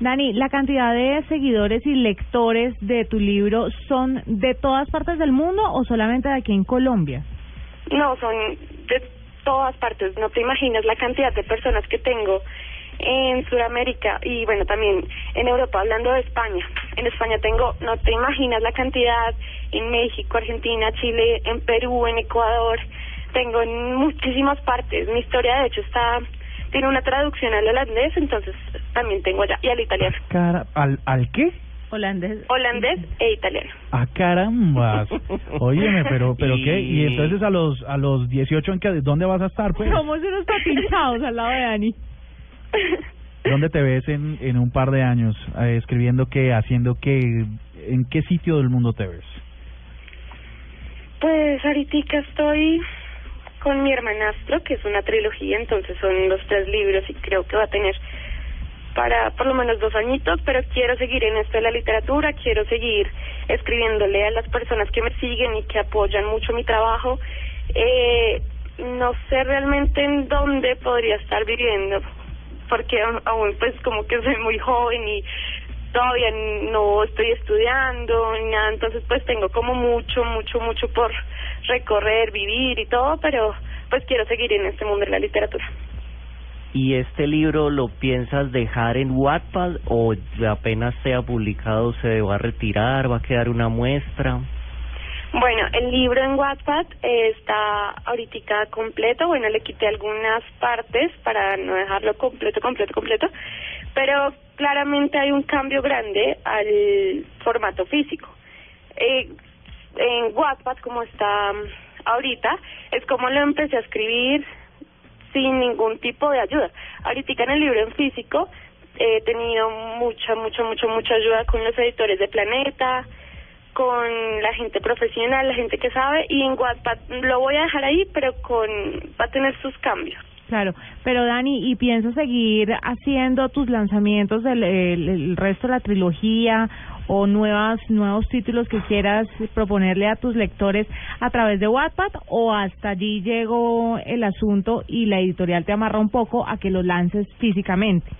S2: Dani, la cantidad de seguidores y lectores de tu libro son de todas partes del mundo o solamente de aquí en Colombia?
S17: No, son de todas partes. No te imaginas la cantidad de personas que tengo en Sudamérica y bueno, también en Europa, hablando de España. En España tengo, no te imaginas la cantidad en México, Argentina, Chile, en Perú, en Ecuador. Tengo en muchísimas partes. Mi historia, de hecho, está tiene una traducción al holandés, entonces también tengo allá, y al italiano.
S4: ¿al, ¿Al qué?
S2: Holandés.
S17: Holandés e italiano.
S4: ¡Ah, carambas! Óyeme, pero, pero ¿qué? Y
S3: Y-
S4: entonces a los a los 18, ¿en qué, ¿dónde vas a estar, pues?
S2: Somos unos papinchados al lado de Dani.
S4: ¿Dónde te ves en, en un par de años? Eh, ¿Escribiendo qué? ¿Haciendo qué? ¿En qué sitio del mundo te ves?
S17: Pues ahorita estoy con mi hermanastro, que es una trilogía, entonces son los tres libros y creo que va a tener para por lo menos dos añitos, pero quiero seguir en esto de la literatura, quiero seguir escribiéndole a las personas que me siguen y que apoyan mucho mi trabajo. Eh, no sé realmente en dónde podría estar viviendo, porque aún- pues como que soy muy joven y todavía no estoy estudiando entonces pues tengo como mucho, mucho, mucho por recorrer, vivir y todo, pero pues quiero seguir en este mundo de la literatura.
S3: ¿Y este libro lo piensas dejar en Wattpad o apenas sea publicado se va a retirar, va a quedar una muestra?
S17: Bueno, el libro en Wattpad está ahorita completo, bueno, le quité algunas partes para no dejarlo completo, completo, completo, pero claramente hay un cambio grande al formato físico. Eh, en Wattpad, como está ahorita, es como lo empecé a escribir sin ningún tipo de ayuda. Ahorita en el libro en físico he tenido mucha, mucha, mucha, mucha ayuda con los editores de Planeta, con la gente profesional, la gente que sabe, y en Wattpad lo voy a dejar ahí, pero con va a tener sus cambios.
S2: Claro, pero Dani, ¿y piensas seguir haciendo tus lanzamientos del el, el resto de la trilogía o nuevas nuevos títulos que quieras proponerle a tus lectores a través de Wattpad o hasta allí llegó el asunto y la editorial te amarra un poco a que lo lances físicamente?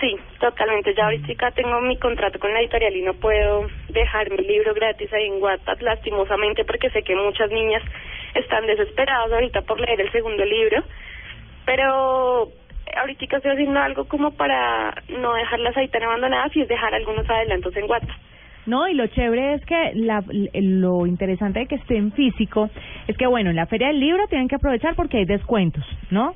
S17: Sí, totalmente. Ya ahorita tengo mi contrato con la editorial y no puedo dejar mi libro gratis ahí en Wattpad, lastimosamente, porque sé que muchas niñas están desesperadas ahorita por leer el segundo libro. Pero ahorita estoy haciendo algo como para no dejarlas ahí tan abandonadas y es dejar algunos adelantos en Wattpad.
S2: No, y lo chévere es que la, lo interesante de que esté en físico es que, bueno, en la Feria del Libro tienen que aprovechar porque hay descuentos, ¿no?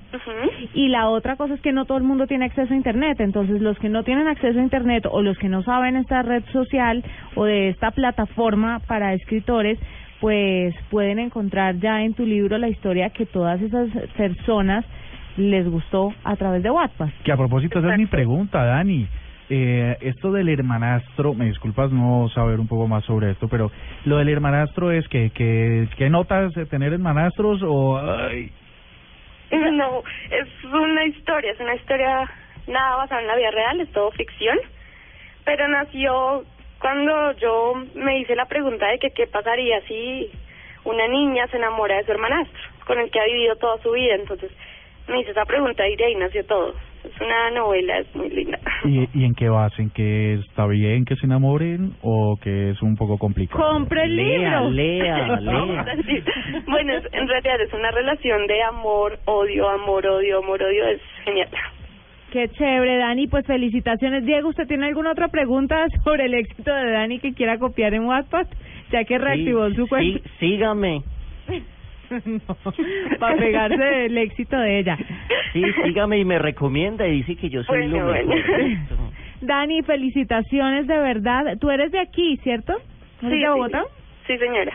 S2: Y la otra cosa es que no todo el mundo tiene acceso a Internet, entonces los que no tienen acceso a Internet o los que no saben esta red social o de esta plataforma para escritores, pues pueden encontrar ya en tu libro la historia que todas esas personas les gustó a través de WhatsApp.
S4: Que a propósito, esa es mi pregunta, Dani. Eh, esto del hermanastro, me disculpas no saber un poco más sobre esto, pero lo del hermanastro es que, que, ¿qué notas de tener hermanastros o...? Ay,
S17: No, es una historia, es una historia nada basada en la vida real, es todo ficción, pero nació cuando yo me hice la pregunta de que qué pasaría si una niña se enamora de su hermanastro, con el que ha vivido toda su vida, entonces me hice esa pregunta y de ahí nació todo. Es una novela, es muy linda.
S4: ¿Y, ¿Y en qué vas? ¿En que está bien que se enamoren o que es un poco complicado?
S2: ¡Compre el libro!
S17: bueno, es- en realidad es una relación de amor, odio, amor, odio, amor, odio, es genial.
S2: Qué chévere, Dani. Pues felicitaciones. Diego, ¿usted tiene alguna otra pregunta sobre el éxito de Dani que quiera copiar en WhatsApp? Ya que reactivó
S3: Sí,
S2: su cuenta.
S3: sí, sígame.
S2: no, para pegarse del éxito de ella.
S3: Sí, sígame y me recomienda y dice que yo soy
S17: Bueno,
S3: lo mejor.
S17: bueno.
S2: Dani, felicitaciones de verdad. Tú eres de aquí, ¿cierto? ¿Eres
S17: Sí,
S2: de
S17: sí.
S2: Bogotá?
S17: Sí, señora.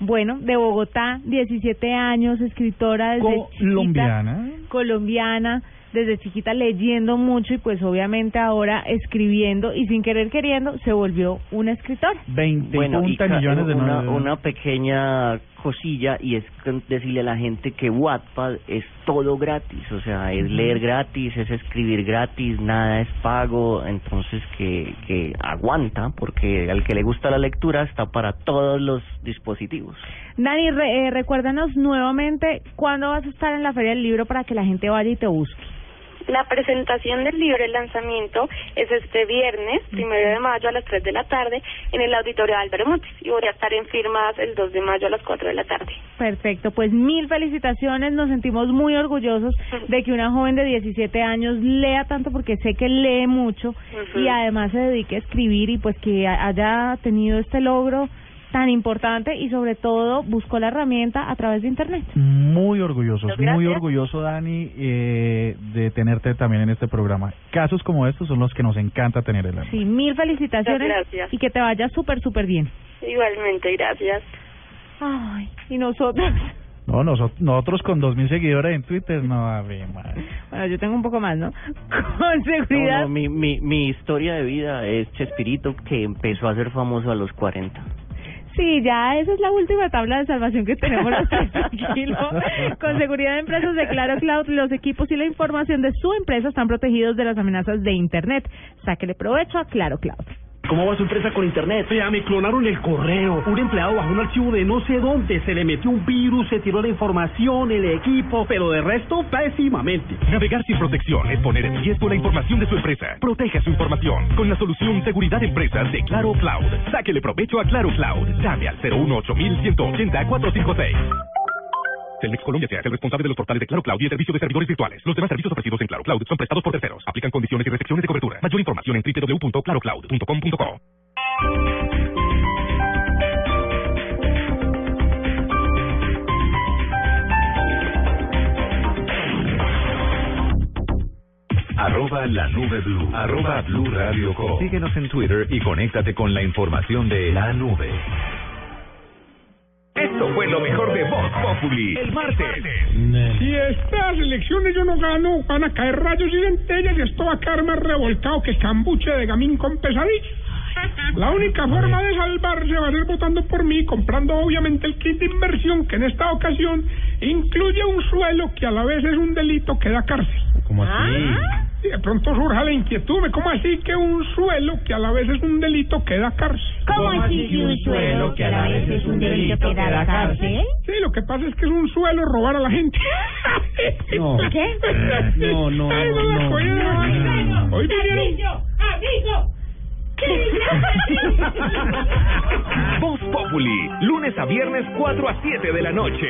S2: Bueno, de Bogotá, 17 años, escritora desde
S4: Colombiana.
S2: chiquita, colombiana, desde chiquita leyendo mucho y pues obviamente ahora escribiendo y sin querer queriendo se volvió una escritora.
S4: 20
S3: Bueno, y
S4: millones de
S3: una, una pequeña cosilla y es decirle a la gente que Wattpad es todo gratis, o sea, es leer gratis, es escribir gratis, nada es pago, entonces que, que aguanta, porque al que le gusta la lectura está para todos los dispositivos.
S2: Dani, re- eh, recuérdanos nuevamente cuándo vas a estar en la Feria del Libro para que la gente vaya y te busque.
S17: La presentación del libro, el lanzamiento, es este viernes, primero de mayo a las 3 de la tarde, en el auditorio Álvaro Montes. Y voy a estar en firmas el 2 de mayo a las 4 de la tarde.
S2: Perfecto, pues mil felicitaciones, nos sentimos muy orgullosos de que una joven de 17 años lea tanto porque sé que lee mucho y además se dedique a escribir y pues que ha- haya tenido este logro tan importante y sobre todo buscó la herramienta a través de internet.
S4: Muy orgullosos,
S2: Muchas
S4: muy orgulloso, Dani, eh, de tenerte también en este programa. Casos como estos son los que nos encanta tener en la
S2: Sí, mil felicitaciones
S17: gracias.
S2: y que te vaya súper, súper bien.
S17: Igualmente, gracias.
S2: Ay, y nosotros.
S4: No, nosotros, nosotros con dos mil seguidores en Twitter, no, a madre.
S2: Bueno, yo tengo un poco más, ¿no? Con seguridad.
S3: No, no, mi, mi, mi historia de vida es Chespirito, que empezó a ser famoso a los 40.
S2: Sí, ya esa es la última tabla de salvación que tenemos los tres, tranquilo. Con seguridad de empresas de Claro Cloud, los equipos y la información de su empresa están protegidos de las amenazas de Internet. Sáquele provecho a Claro Cloud.
S11: ¿Cómo va su empresa con internet? Ya me clonaron el correo. Un empleado bajó un archivo de no sé dónde, se le metió un virus, se tiró la información, el equipo, pero de resto pésimamente.
S12: Navegar sin protección es poner en riesgo la información de su empresa. Proteja su información con la solución Seguridad Empresas de Claro Cloud. Sáquele provecho a Claro Cloud. Llame al 018 180 456. Telmex Colombia se hace el responsable de los portales de Claro Cloud y el servicio de servidores virtuales. Los demás servicios ofrecidos en Claro Cloud son prestados por terceros. Aplican condiciones y restricciones de cobertura. Mayor información en www.clarocloud.com.co.
S1: Arroba la nube blue. Arroba blue radio com. Síguenos en Twitter y conéctate con la información de la nube.
S5: Esto fue lo mejor de Voz Populi. El martes.
S18: Si estas elecciones yo no gano, van a caer rayos y centellas y esto va a quedar más revolcado que cambuche de gamín con pesadilla. La única forma de salvarse va a ser votando por mí, comprando obviamente el kit de inversión que en esta ocasión incluye un suelo que a la vez es un delito que da cárcel.
S4: ¿Cómo
S18: así? Y de pronto surja la inquietud, ¿cómo así que un suelo que a la vez es un delito que da cárcel?
S19: ¿Cómo así que un suelo que a la vez es un delito que da cárcel?
S18: Sí, lo que pasa es que es un suelo robar a la gente.
S19: No.
S18: ¿Qué?
S19: No, no, no, no,
S18: joya.
S19: no.
S18: Hoy vinieron...
S19: ¡Amigo!
S5: Voz Populi, lunes a viernes 4 a 7 de la noche.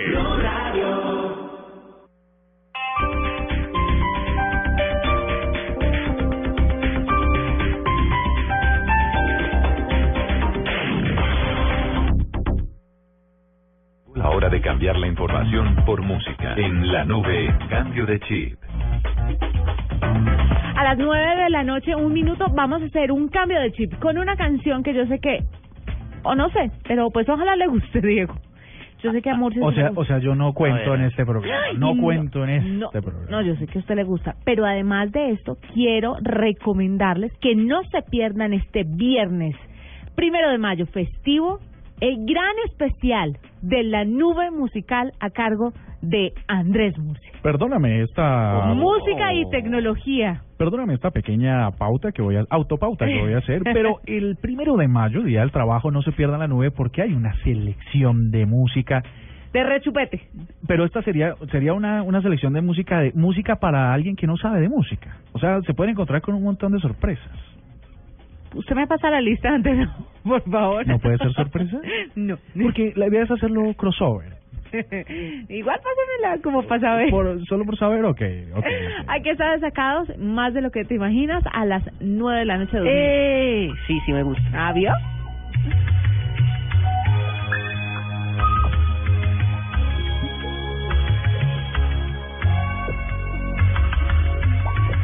S1: La hora de cambiar la información por música. En la nube, cambio de chip.
S2: A las nueve de la noche, un minuto, vamos a hacer un cambio de chip con una canción que yo sé que, o no sé, pero pues ojalá le guste, Diego. Yo sé que a Murcia
S4: O sea,
S2: le gusta.
S4: o sea, yo no cuento en este programa. No
S2: no,
S4: cuento en este
S2: no,
S4: programa.
S2: No, yo sé que a usted le gusta, pero además de esto, quiero recomendarles que no se pierdan este viernes, primero de mayo, festivo, el gran especial de la nube musical a cargo de Andrés Murcia.
S4: Perdóname esta
S2: Música y tecnología.
S4: Perdóname esta pequeña pauta que voy a autopauta que voy a hacer, pero el primero de mayo, día del trabajo, no se pierdan la nube porque hay una selección de música.
S2: De rechupete.
S4: Pero esta sería sería una una selección de música de música para alguien que no sabe de música. O sea, se pueden encontrar con un montón de sorpresas.
S2: Usted me pasa la lista antes, por favor.
S4: ¿No puede ser sorpresa?
S2: No.
S4: Porque la idea es hacerlo crossover.
S2: Igual pásamela como para saber.
S4: Por, solo por saber, ok, ok.
S2: Hay que estar sacados más de lo que te imaginas a las nueve de la noche. de
S3: ¡Eh! Sí, sí me gusta.
S2: ¿Ah, vio?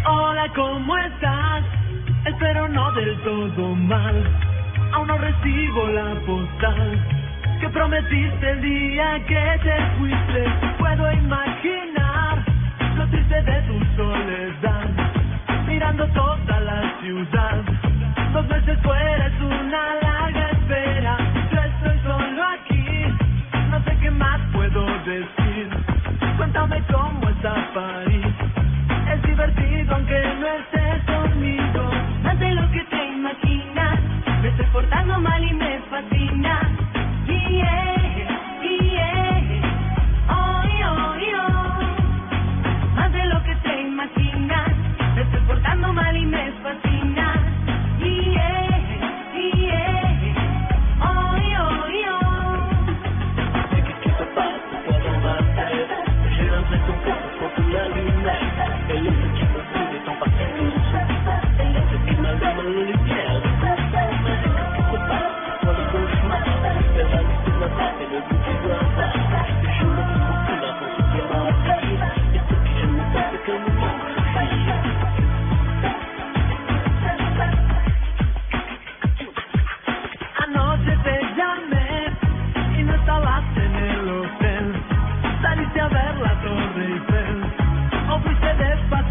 S19: Hola, ¿cómo estás? Pero no del todo mal. Aún no recibo la postal que prometiste el día que te fuiste. Puedo imaginar lo triste de tu soledad, mirando toda la ciudad. Dos meses fuera es una larga espera. Yo estoy solo aquí, no sé qué más puedo decir. Cuéntame cómo está París. Es divertido aunque
S15: estoy portando mal y me fascina. Yeah,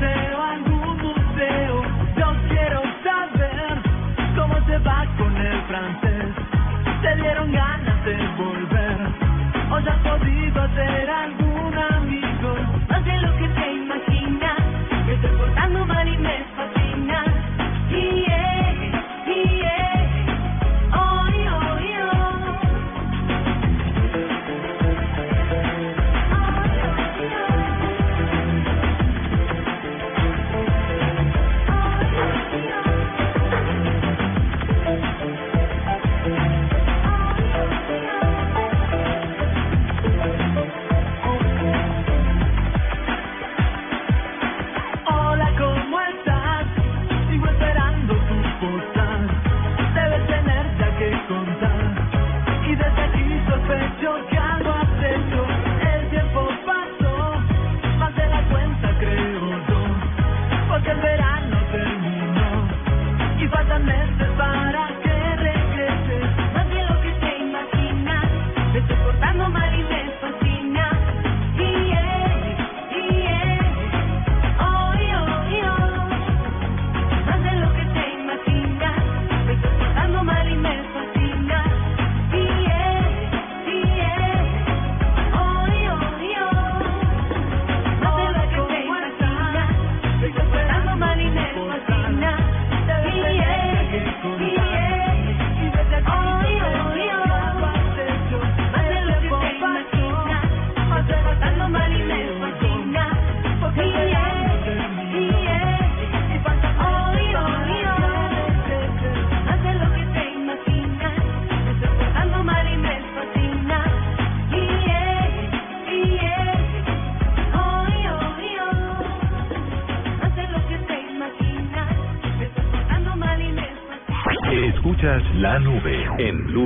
S19: a algún museo. Yo quiero saber cómo te va con el francés. ¿Te dieron ganas de volver o ya has podido hacer algún amigo?
S15: Más de lo que te imaginas, me estoy portando mal y me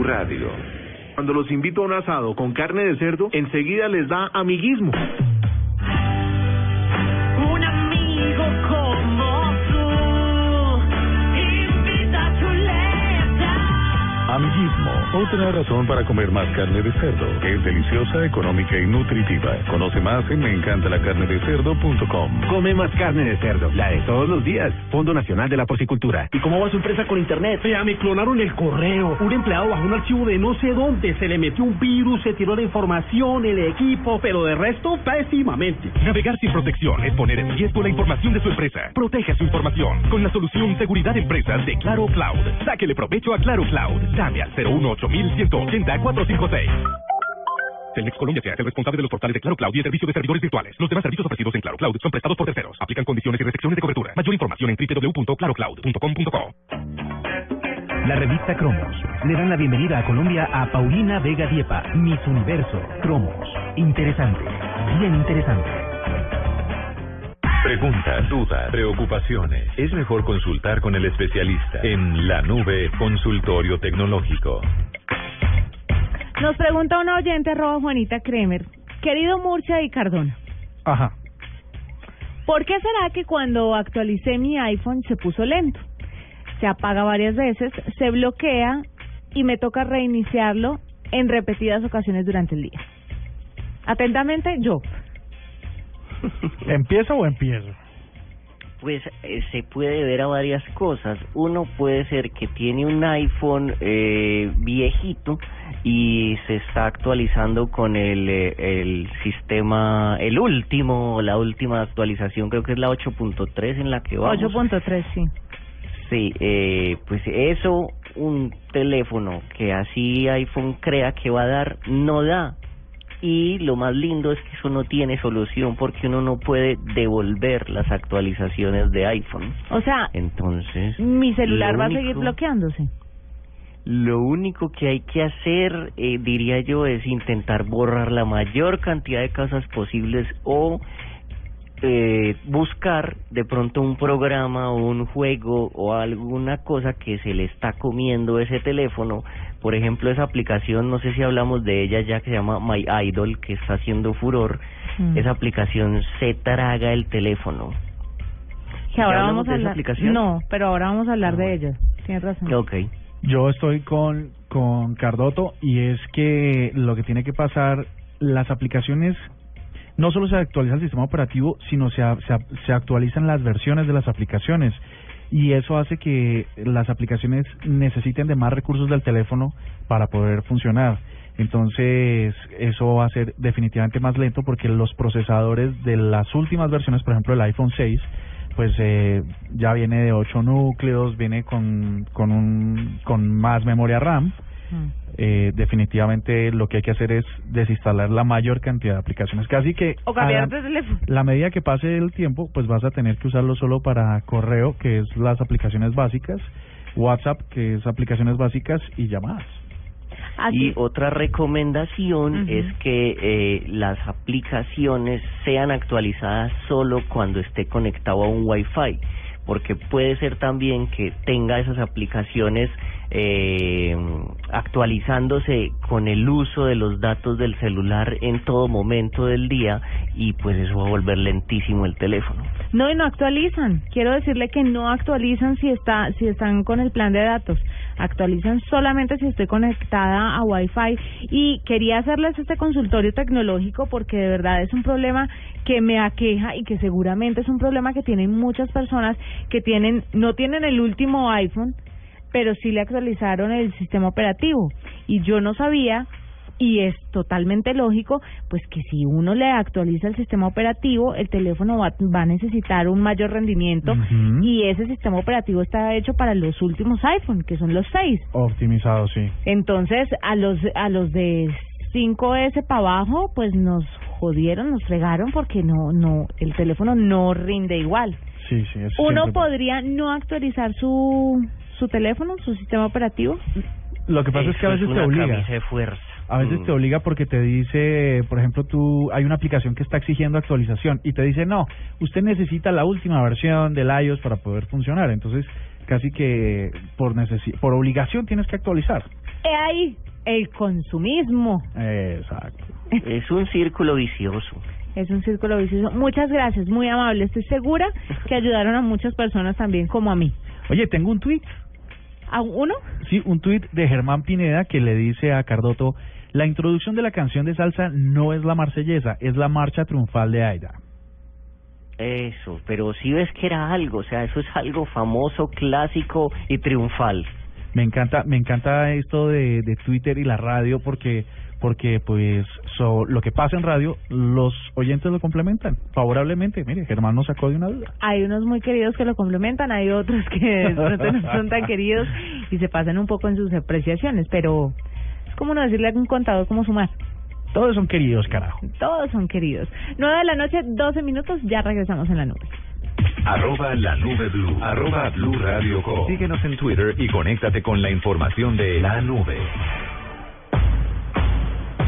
S1: Radio.
S20: Cuando los invito a un asado con carne de cerdo, enseguida les da amiguismo.
S1: Otra razón para comer más carne de cerdo. Es deliciosa, económica y nutritiva. Conoce más en meencantalacarnedecerdo.com.
S7: Come más carne de cerdo, la de todos los días. Fondo Nacional de la Porcicultura.
S11: ¿Y cómo va su empresa con internet? Vea, me clonaron el correo. Un empleado bajó un archivo de no sé dónde. Se le metió un virus, se tiró la información, el equipo, pero de resto, pésimamente.
S12: Navegar sin protección es poner en riesgo la información de su empresa. Proteja su información con la solución Seguridad Empresas de Claro Cloud. Sáquele provecho a Claro Cloud. Llame al 018 180 456. Telmex Colombia sea el responsable de los portales de Claro Cloud y el servicio de servidores virtuales. Los demás servicios ofrecidos en Claro Cloud son prestados por terceros. Aplican condiciones y restricciones de cobertura. Mayor información en www.clarocloud.com.co.
S13: La revista Cromos le dan la bienvenida a Colombia a Paulina Vega Diepa, Miss Universo. Cromos. Interesante. Bien interesante.
S1: Preguntas, dudas, preocupaciones. Es mejor consultar con el especialista en la nube consultorio tecnológico.
S2: Nos pregunta una oyente, arroba Juanita Kremer. Querido Murcia y Cardona,
S4: Ajá.
S2: ¿por qué será que cuando actualicé mi iPhone se puso lento? se apaga varias veces, se bloquea y me toca reiniciarlo en repetidas ocasiones durante el día. Atentamente, yo.
S4: ¿Empieza o empiezo?
S3: Pues eh, se puede ver a varias cosas. Uno puede ser que tiene un iPhone eh, viejito y se está actualizando con el, eh, el sistema, el último, la última actualización, creo que es la 8.3 en la que vamos.
S2: 8.3, sí.
S3: Sí, eh, pues eso, un teléfono que así iPhone crea que va a dar, no da. Y lo más lindo es que eso no tiene solución porque uno no puede devolver las actualizaciones de iPhone.
S2: O sea,
S3: Entonces,
S2: mi celular va a seguir bloqueándose.
S3: Lo único que hay que hacer, eh, diría yo, es intentar borrar la mayor cantidad de cosas posibles o eh, buscar de pronto un programa o un juego o alguna cosa que se le está comiendo ese teléfono. Por ejemplo, esa aplicación, no sé si hablamos de ella ya, que se llama My Idol, que está haciendo furor.
S2: Mm.
S3: Esa aplicación se traga el teléfono.
S2: Que ahora
S3: ¿Ya
S2: vamos a
S3: de esa
S2: hablar.
S3: aplicación?
S2: No, pero ahora vamos a hablar de ella. Tienes razón.
S3: Ok.
S4: Yo estoy con, con Cardoto y es que lo que tiene que pasar, las aplicaciones, no solo se actualiza el sistema operativo, sino se, se, se actualizan las versiones de las aplicaciones. Y eso hace que las aplicaciones necesiten de más recursos del teléfono para poder funcionar. Entonces, eso va a ser definitivamente más lento porque los procesadores de las últimas versiones, por ejemplo el iPhone 6, pues eh, ya viene de 8 núcleos, viene con, con, un, con más memoria RAM. Eh, definitivamente lo que hay que hacer es desinstalar la mayor cantidad de aplicaciones. Casi que
S2: O cambiar de teléfono.
S4: la medida que pase el tiempo, pues vas a tener que usarlo solo para correo, que es las aplicaciones básicas, WhatsApp, que es aplicaciones básicas y llamadas.
S3: Y otra recomendación es que eh, las aplicaciones sean actualizadas solo cuando esté conectado a un Wi-Fi, porque puede ser también que tenga esas aplicaciones eh, actualizándose con el uso de los datos del celular en todo momento del día y pues eso va a volver lentísimo el teléfono.
S2: No, y no actualizan. Quiero decirle que no actualizan si está si están con el plan de datos. Actualizan solamente si estoy conectada a Wi-Fi. Y quería hacerles este consultorio tecnológico porque de verdad es un problema que me aqueja y que seguramente es un problema que tienen muchas personas que tienen no tienen el último iPhone, pero sí le actualizaron el sistema operativo. Y yo no sabía y es totalmente lógico, pues que si uno le actualiza el sistema operativo, el teléfono va, va a necesitar un mayor rendimiento y ese sistema operativo está hecho para los últimos iPhone, que son los 6.
S4: Optimizado, sí.
S2: Entonces, a los a los de 5S para abajo, pues nos jodieron, nos fregaron porque no no el teléfono no rinde igual.
S4: Sí, sí. eso
S2: Uno
S4: siempre-
S2: podría no actualizar su su teléfono, su sistema operativo.
S4: Lo que pasa es que a
S3: Eso
S4: veces te
S3: una
S4: obliga.
S3: de fuerza.
S4: A veces
S3: Mm.
S4: te obliga porque te dice, por ejemplo, tú hay una aplicación que está exigiendo actualización y te dice, no, usted necesita la última versión del iOS para poder funcionar. Entonces, casi que por necesi por obligación tienes que actualizar.
S2: He ahí el consumismo.
S4: Exacto.
S3: Es un círculo vicioso.
S2: Es un círculo vicioso. Muchas gracias, muy amable. Estoy segura que ayudaron a muchas personas también como a mí.
S4: Oye, tengo un tweet.
S2: ¿A uno?
S4: Sí, un tuit de Germán Pineda que le dice a Cardoto, la introducción de la canción de salsa no es la marsellesa, es la marcha triunfal de Aida.
S3: Eso, pero si ves que era algo, o sea, eso es algo famoso, clásico y triunfal.
S4: Me encanta, me encanta esto de, de Twitter y la radio porque porque pues so, lo que pasa en radio los oyentes lo complementan favorablemente. Mire, Germán nos sacó de una duda.
S2: Hay unos muy queridos que lo complementan, hay otros que no son tan queridos y se pasan un poco en sus apreciaciones, pero es como no decirle a un contador cómo sumar.
S4: Todos son queridos, carajo.
S2: Todos son queridos. 9 de la noche, 12 minutos, ya regresamos en la nube.
S1: Arroba la nube blue. Arroba blue radio com. Síguenos en Twitter y conéctate con la información de la nube.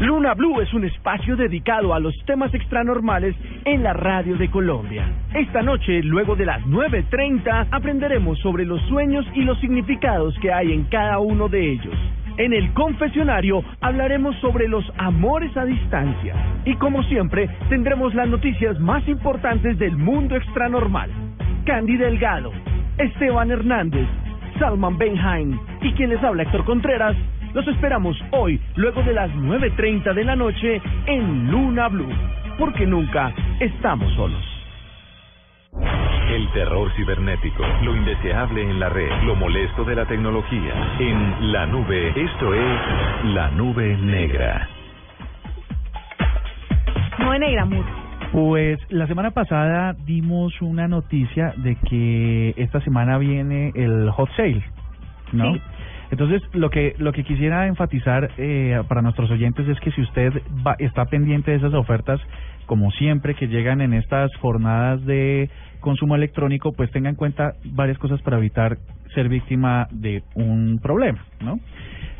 S9: Luna Blue es un espacio dedicado a los temas extranormales en la radio de Colombia. Esta noche, luego de las 9.30, aprenderemos sobre los sueños y los significados que hay en cada uno de ellos. En el confesionario hablaremos sobre los amores a distancia. Y como siempre, tendremos las noticias más importantes del mundo extranormal. Candy Delgado, Esteban Hernández, Salman Benhaim y quien les habla Héctor Contreras. Los esperamos hoy, luego de las 9.30 de la noche, en Luna Blue, porque nunca estamos solos.
S1: El terror cibernético, lo indeseable en la red, lo molesto de la tecnología. En la nube, esto es La Nube Negra.
S2: Nube negra, Mur.
S4: Pues la semana pasada dimos una noticia de que esta semana viene el hot sale, ¿no?
S2: Sí.
S4: Entonces, lo que lo que quisiera enfatizar eh, para nuestros oyentes es que si usted va, está pendiente de esas ofertas, como siempre que llegan en estas jornadas de consumo electrónico, pues tenga en cuenta varias cosas para evitar ser víctima de un problema, ¿no?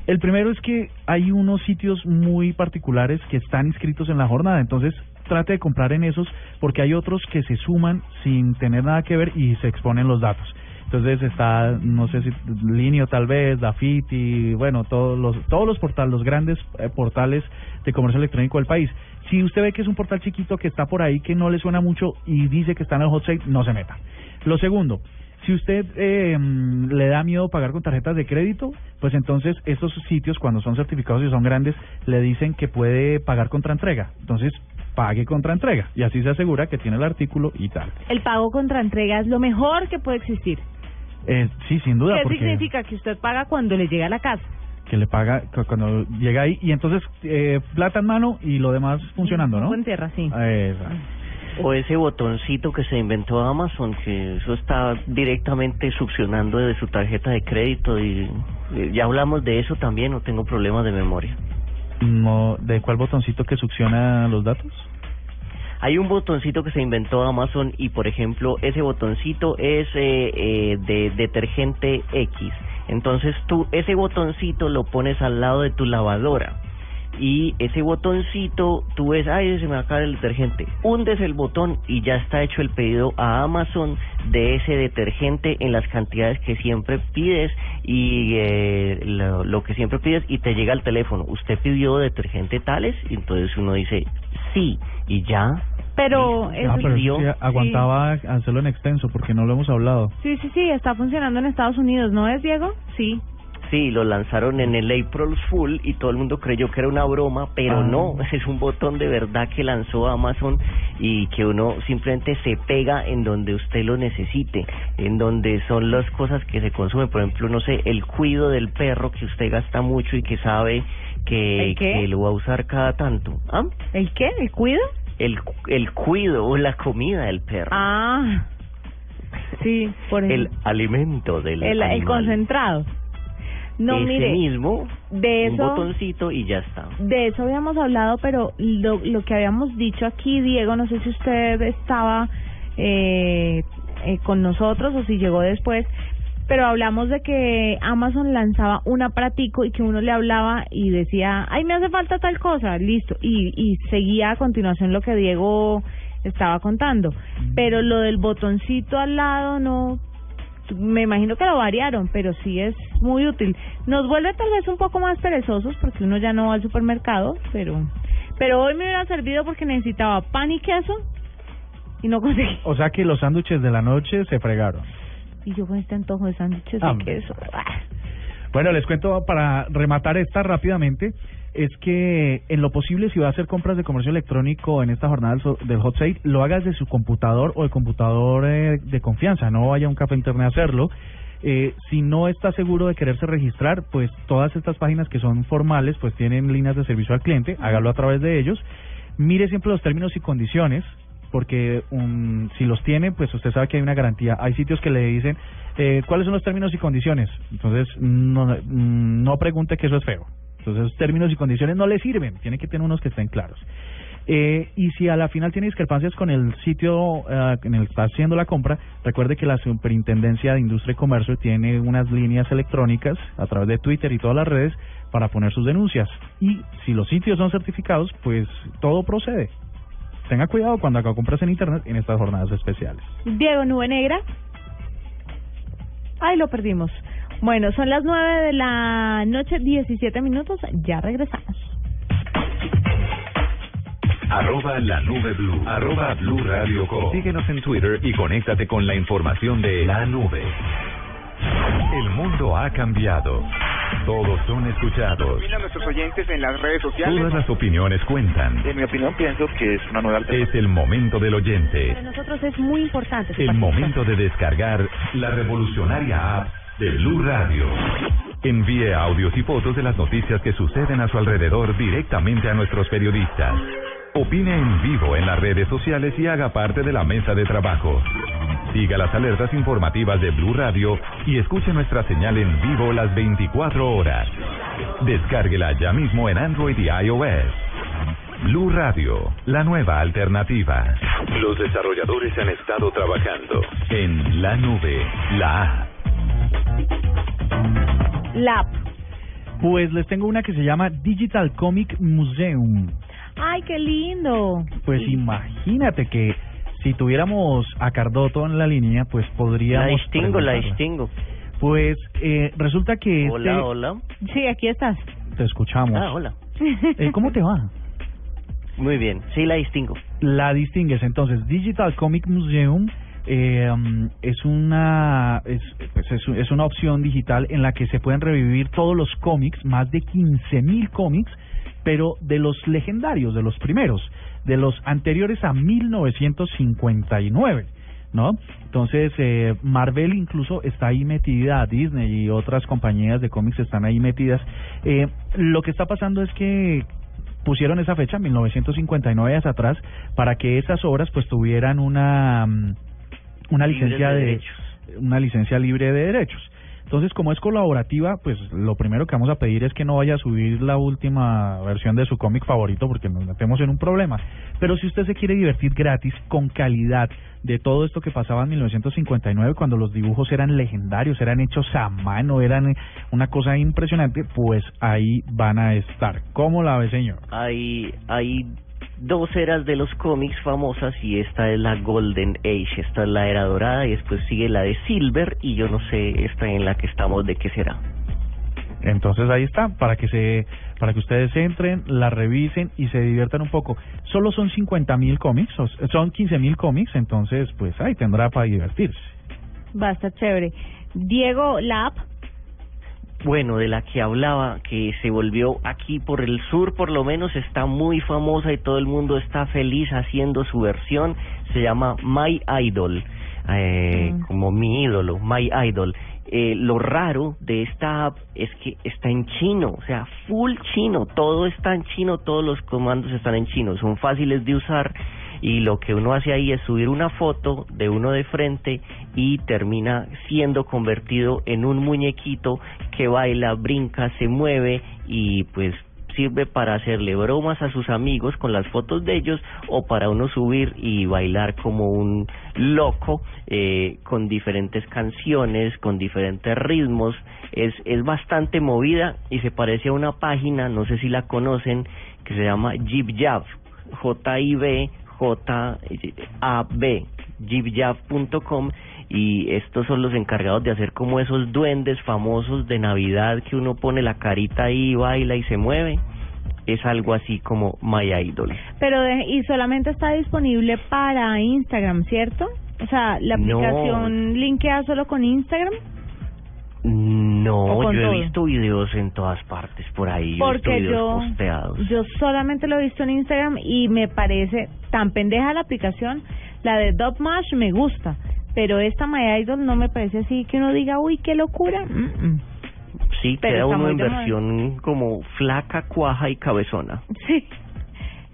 S4: El primero es que hay unos sitios muy particulares que están inscritos en la jornada, entonces trate de comprar en esos porque hay otros que se suman sin tener nada que ver y se exponen los datos. Entonces está, no sé si Linio tal vez, Dafiti, bueno, todos los todos los portales, los grandes eh, portales de comercio electrónico del país. Si usted ve que es un portal chiquito que está por ahí que no le suena mucho y dice que está en el hot sale, no se meta. Lo segundo, si usted eh, le da miedo pagar con tarjetas de crédito, pues entonces estos sitios cuando son certificados y son grandes le dicen que puede pagar contra entrega. Entonces pague contra entrega y así se asegura que tiene el artículo y tal.
S2: El pago contra entrega es lo mejor que puede existir.
S4: Eh, sí, sin duda,
S2: ¿Qué
S4: porque
S2: significa? Que usted paga cuando le llega a la casa.
S4: Que le paga cu- cuando llega ahí y entonces eh, plata en mano y lo demás funcionando, ¿no?
S2: Buen tierra, sí.
S4: Exacto.
S3: O ese botoncito que se inventó Amazon, que eso está directamente succionando de su tarjeta de crédito y eh, ya hablamos de eso también, no tengo problemas de memoria.
S4: No, ¿De cuál botoncito que succiona los datos?
S3: Hay un botoncito que se inventó Amazon y, por ejemplo, ese botoncito es eh, eh, de detergente X. Entonces tú ese botoncito lo pones al lado de tu lavadora y ese botoncito tú ves, ay, se me va a acabar el detergente. Hundes el botón y ya está hecho el pedido a Amazon de ese detergente en las cantidades que siempre pides y eh, lo, lo que siempre pides y te llega al teléfono. ¿Usted pidió detergente tales? Y entonces uno dice, sí, y ya.
S2: Pero
S3: Listo,
S2: eso
S4: Ah, pero es que aguantaba hacerlo en extenso porque no lo hemos hablado.
S2: Sí, sí, sí, está funcionando en Estados Unidos, ¿no es, Diego? Sí.
S3: Sí, lo lanzaron en el April Fool y todo el mundo creyó que era una broma, pero
S4: Ah.
S3: no, es un botón de verdad que lanzó Amazon y que uno simplemente se pega en donde usted lo necesite, en donde son las cosas que se consumen, por ejemplo, no sé, el cuido del perro que usted gasta mucho y que sabe que,
S2: ¿El qué?
S3: que lo va a usar cada tanto. ¿Ah?
S2: ¿El qué? ¿El cuido?
S3: El, el cuido o la comida del perro.
S2: Ah, sí, por
S3: el
S2: ejemplo.
S3: alimento del
S2: El, el concentrado. No,
S3: Ese
S2: mire,
S3: mismo,
S2: de
S3: un
S2: eso-
S3: botoncito y ya está.
S2: de eso habíamos hablado, pero lo, lo que habíamos dicho aquí, Diego, no sé si usted estaba eh, eh, con nosotros o si llegó después, pero hablamos de que Amazon lanzaba un aparatico y que uno le hablaba y decía, ay, me hace falta tal cosa, listo, y, y seguía a continuación lo que Diego estaba contando. Pero lo del botoncito al lado no, me imagino que lo variaron, pero sí es muy útil. Nos vuelve tal vez un poco más perezosos porque uno ya no va al supermercado, pero pero hoy me hubiera servido porque necesitaba pan y queso y no conseguí.
S4: O sea que los sándwiches de la noche se fregaron.
S2: Y yo con este antojo de sándwiches
S4: Ah,
S2: de queso.
S4: Bueno, les cuento para rematar esta rápidamente, es que en lo posible si va a hacer compras de comercio electrónico en esta jornada del hot sale, lo haga desde su computador o el computador eh, de confianza, no vaya a un café internet a hacerlo. Eh, si no está seguro de quererse registrar, pues todas estas páginas que son formales, pues tienen líneas de servicio al cliente, hágalo a través de ellos. Mire siempre los términos y condiciones, porque um, si los tiene, pues usted sabe que hay una garantía. Hay sitios que le dicen eh, cuáles son los términos y condiciones. Entonces, no, pregunte que eso es feo. Entonces, términos y condiciones no le sirven. Tiene que tener unos que estén claros. Eh, y si a la final tiene discrepancias con el sitio eh, en el que está haciendo la compra, recuerde que la Superintendencia de Industria y Comercio tiene unas líneas electrónicas a través de Twitter y todas las redes para poner sus denuncias. Y si los sitios son certificados, pues todo procede. Tenga cuidado cuando haga compras en Internet en estas jornadas especiales.
S2: Diego Nube Negra. Ay, lo perdimos. Bueno, son las nueve de la noche, 17 minutos. Ya regresamos.
S1: Arroba la nube blue. Arroba blue radio com. Síguenos en Twitter y conéctate con la información de la nube. El mundo ha cambiado. Todos son escuchados.
S7: A nuestros oyentes en las redes sociales.
S1: Todas las opiniones cuentan.
S7: En mi opinión, pienso que es una nueva alternativa.
S1: Es el momento del oyente.
S2: Para nosotros es muy importante.
S1: El momento de descargar la revolucionaria app de Blue Radio. Envíe audios y fotos de las noticias que suceden a su alrededor directamente a nuestros periodistas. Opine en vivo en las redes sociales y haga parte de la mesa de trabajo. Siga las alertas informativas de Blue Radio y escuche nuestra señal en vivo las 24 horas. Descárguela ya mismo en Android y iOS. Blue Radio, la nueva alternativa. Los desarrolladores han estado trabajando en la nube, la app.
S2: Lab.
S4: Pues les tengo una que se llama Digital Comic Museum.
S2: Ay, qué lindo.
S4: Pues imagínate que si tuviéramos a Cardoto en la línea, pues podríamos.
S3: La distingo, la distingo.
S4: Pues eh, resulta que.
S3: Hola,
S4: este-
S3: hola.
S2: Sí, aquí estás.
S4: Te escuchamos.
S3: Ah, hola.
S4: Eh, ¿Cómo te va?
S3: Muy bien, sí la distingo.
S4: La distingues. Entonces, Digital Comic Museum eh, um, es una es, pues, es, es una opción digital en la que se pueden revivir todos los cómics, más de 15.000 cómics, pero de los legendarios, de los primeros, de los anteriores a 1959. ¿No? Entonces, eh, Marvel incluso está ahí metida, Disney y otras compañías de cómics están ahí metidas. Eh, lo que está pasando es que pusieron esa fecha, 1959 hacia atrás, para que esas obras pues tuvieran una mm, una licencia
S3: de
S4: de,
S3: derechos.
S4: una licencia libre de derechos. Entonces, como es colaborativa, pues lo primero que vamos a pedir es que no vaya a subir la última versión de su cómic favorito porque nos metemos en un problema. Pero si usted se quiere divertir gratis, con calidad, de todo esto que pasaba en 1959, cuando los dibujos eran legendarios, eran hechos a mano, eran una cosa impresionante, pues ahí van a estar. ¿Cómo la ve, señor?
S3: Hay, hay dos eras de los cómics famosas y esta es la Golden Age, esta es la era dorada y después sigue la de Silver y yo no sé esta en la que estamos de qué será.
S4: Entonces ahí está, para que se, para que ustedes entren, la revisen y se diviertan un poco. Solo son 50 mil cómics, o- son 15 mil cómics, entonces pues ahí tendrá para divertirse.
S2: Va a estar chévere. Diego, la app.
S3: Bueno, de la que hablaba, que se volvió aquí por el sur, por lo menos está muy famosa y todo el mundo está feliz haciendo su versión. Se llama My Idol, eh,
S2: Mm.
S3: como mi ídolo, My Idol. Eh, lo raro de esta app es que está en chino, o sea, full chino, todo está en chino, todos los comandos están en chino, son fáciles de usar y lo que uno hace ahí es subir una foto de uno de frente y termina siendo convertido en un muñequito que baila, brinca, se mueve y pues sirve para hacerle bromas a sus amigos con las fotos de ellos o para uno subir y bailar como un loco eh, con diferentes canciones, con diferentes ritmos. Es, es bastante movida y se parece a una página, no sé si la conocen, que se llama Jib Jab, J-I-B, J-A-B, jibyab.com y estos son los encargados de hacer como esos duendes famosos de Navidad que uno pone la carita ahí, baila y se mueve. Es algo así como My Idol.
S2: Pero de- y solamente está disponible para Instagram, ¿cierto? O sea, la
S3: No.
S2: aplicación linkea solo con Instagram. ¿O
S3: No, yo he visto videos en todas partes por ahí, yo he visto
S2: Porque
S3: videos
S2: yo,
S3: posteados.
S2: yo solamente lo he visto en Instagram y me parece tan pendeja la aplicación. La de Dubmash me gusta, pero esta My Idol no me parece así que uno diga, uy, qué locura. Mm, mm.
S3: Sí,
S2: pero
S3: queda
S2: está
S3: uno
S2: muy
S3: en
S2: de moda.
S3: versión como flaca, cuaja y cabezona.
S2: Sí,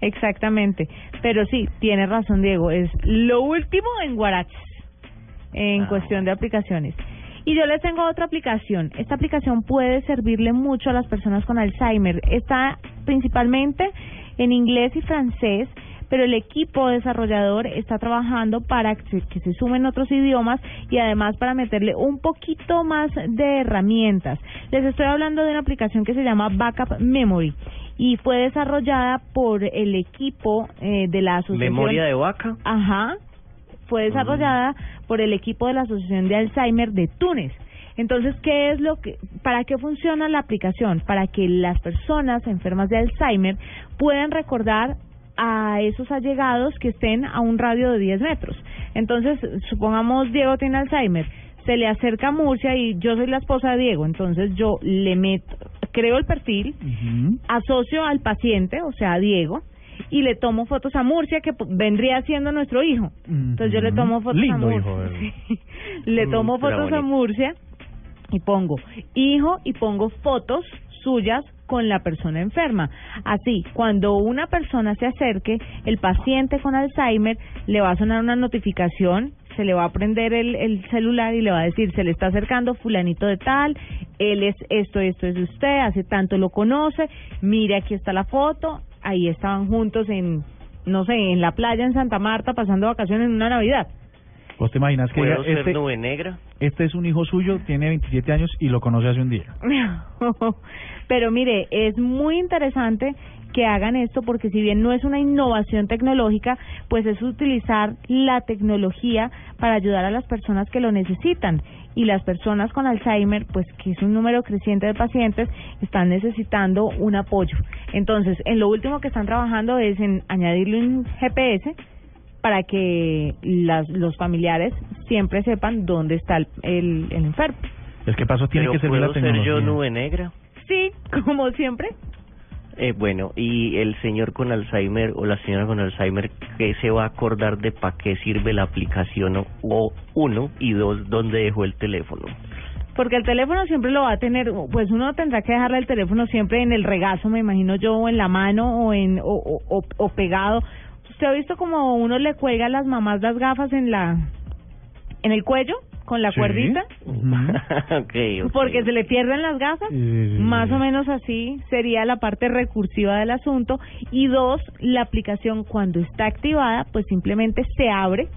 S2: exactamente. Pero sí, tiene razón Diego, es lo último en Guaraches en
S3: Ah.
S2: cuestión de aplicaciones. Y yo les tengo otra aplicación. Esta aplicación puede servirle mucho a las personas con Alzheimer. Está principalmente en inglés y francés, pero el equipo desarrollador está trabajando para que se, sumen otros idiomas y además para meterle un poquito más de herramientas. Les estoy hablando de una aplicación que se llama Backup Memory y fue desarrollada por el equipo eh, de la asociación
S3: Memoria de vaca.
S2: Ajá. Fue desarrollada por el equipo de la Asociación de Alzheimer de Túnez. Entonces, ¿qué es lo que, para qué funciona la aplicación? Para que las personas enfermas de Alzheimer puedan recordar a esos allegados que estén a un radio de 10 metros. Entonces, supongamos Diego tiene Alzheimer. se le acerca a Murcia y yo soy la esposa de Diego, entonces yo le meto, creo el perfil, asocio al paciente, o sea, a Diego, y le tomo fotos a Murcia, que vendría siendo nuestro hijo. Entonces yo le tomo fotos a Murcia.
S4: hijo,
S2: le
S4: Mm,
S2: tomo fotos a. Murcia y pongo hijo y pongo fotos suyas con la persona enferma. Así, cuando una persona se acerque, el paciente con Alzheimer le va a sonar una notificación, se le va a prender el, el celular y le va a decir, se le está acercando fulanito de tal, él es esto, esto es usted, hace tanto lo conoce, mire aquí está la foto, ahí estaban juntos en, no sé, en la playa en Santa Marta pasando vacaciones en una Navidad.
S4: ¿Vos te imaginas que
S3: ¿Puedo
S4: ella-
S3: ser
S4: este,
S3: nube negra?
S4: este es un hijo suyo, tiene 27 años y lo conoce hace un día?
S2: Pero mire, es muy interesante que hagan esto porque si bien no es una innovación tecnológica, pues es utilizar la tecnología para ayudar a las personas que lo necesitan. Y las personas con Alzheimer, pues que es un número creciente de pacientes, están necesitando un apoyo. Entonces, en lo último que están trabajando es en añadirle un GPS para que las, los familiares siempre sepan dónde está el, el, el enfermo.
S4: Es que paso tiene
S3: Pero
S4: que servir
S3: ¿puedo
S4: la
S3: ser yo nube negra?
S2: Sí, como siempre.
S3: Eh, bueno, y el señor con Alzheimer o la señora con Alzheimer, ¿qué se va a acordar de para qué sirve la aplicación? O, uno, y dos, ¿dónde dejó el teléfono?
S2: Porque el teléfono siempre lo va a tener, pues uno tendrá que dejarle el teléfono siempre en el regazo, me imagino yo, o en la mano o en o, o, o- o pegado. ¿Usted ha visto como uno le cuelga a las mamás las gafas en la en el cuello con la
S3: Sí.
S2: cuerdita?
S3: okay.
S2: Porque se le pierden las gafas. Más o menos así sería la parte recursiva del asunto. Y dos, la aplicación cuando está activada, pues simplemente se abre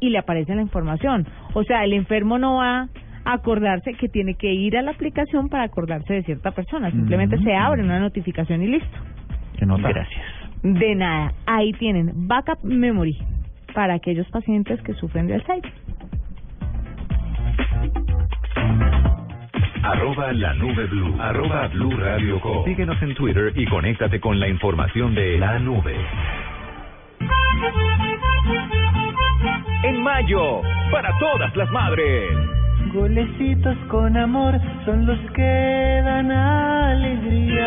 S2: y le aparece la información. O sea, el enfermo no va a acordarse que tiene que ir a la aplicación para acordarse de cierta persona. Simplemente se abre una notificación y listo.
S4: Que nota.
S3: Gracias.
S2: De nada. Ahí tienen backup memory para aquellos pacientes que sufren de Alzheimer.
S1: Arroba la nube blue. Arroba blue radio com. Síguenos en Twitter y conéctate con la información de la nube.
S5: En mayo, para todas las madres.
S6: Golecitos con amor son los que dan alegría.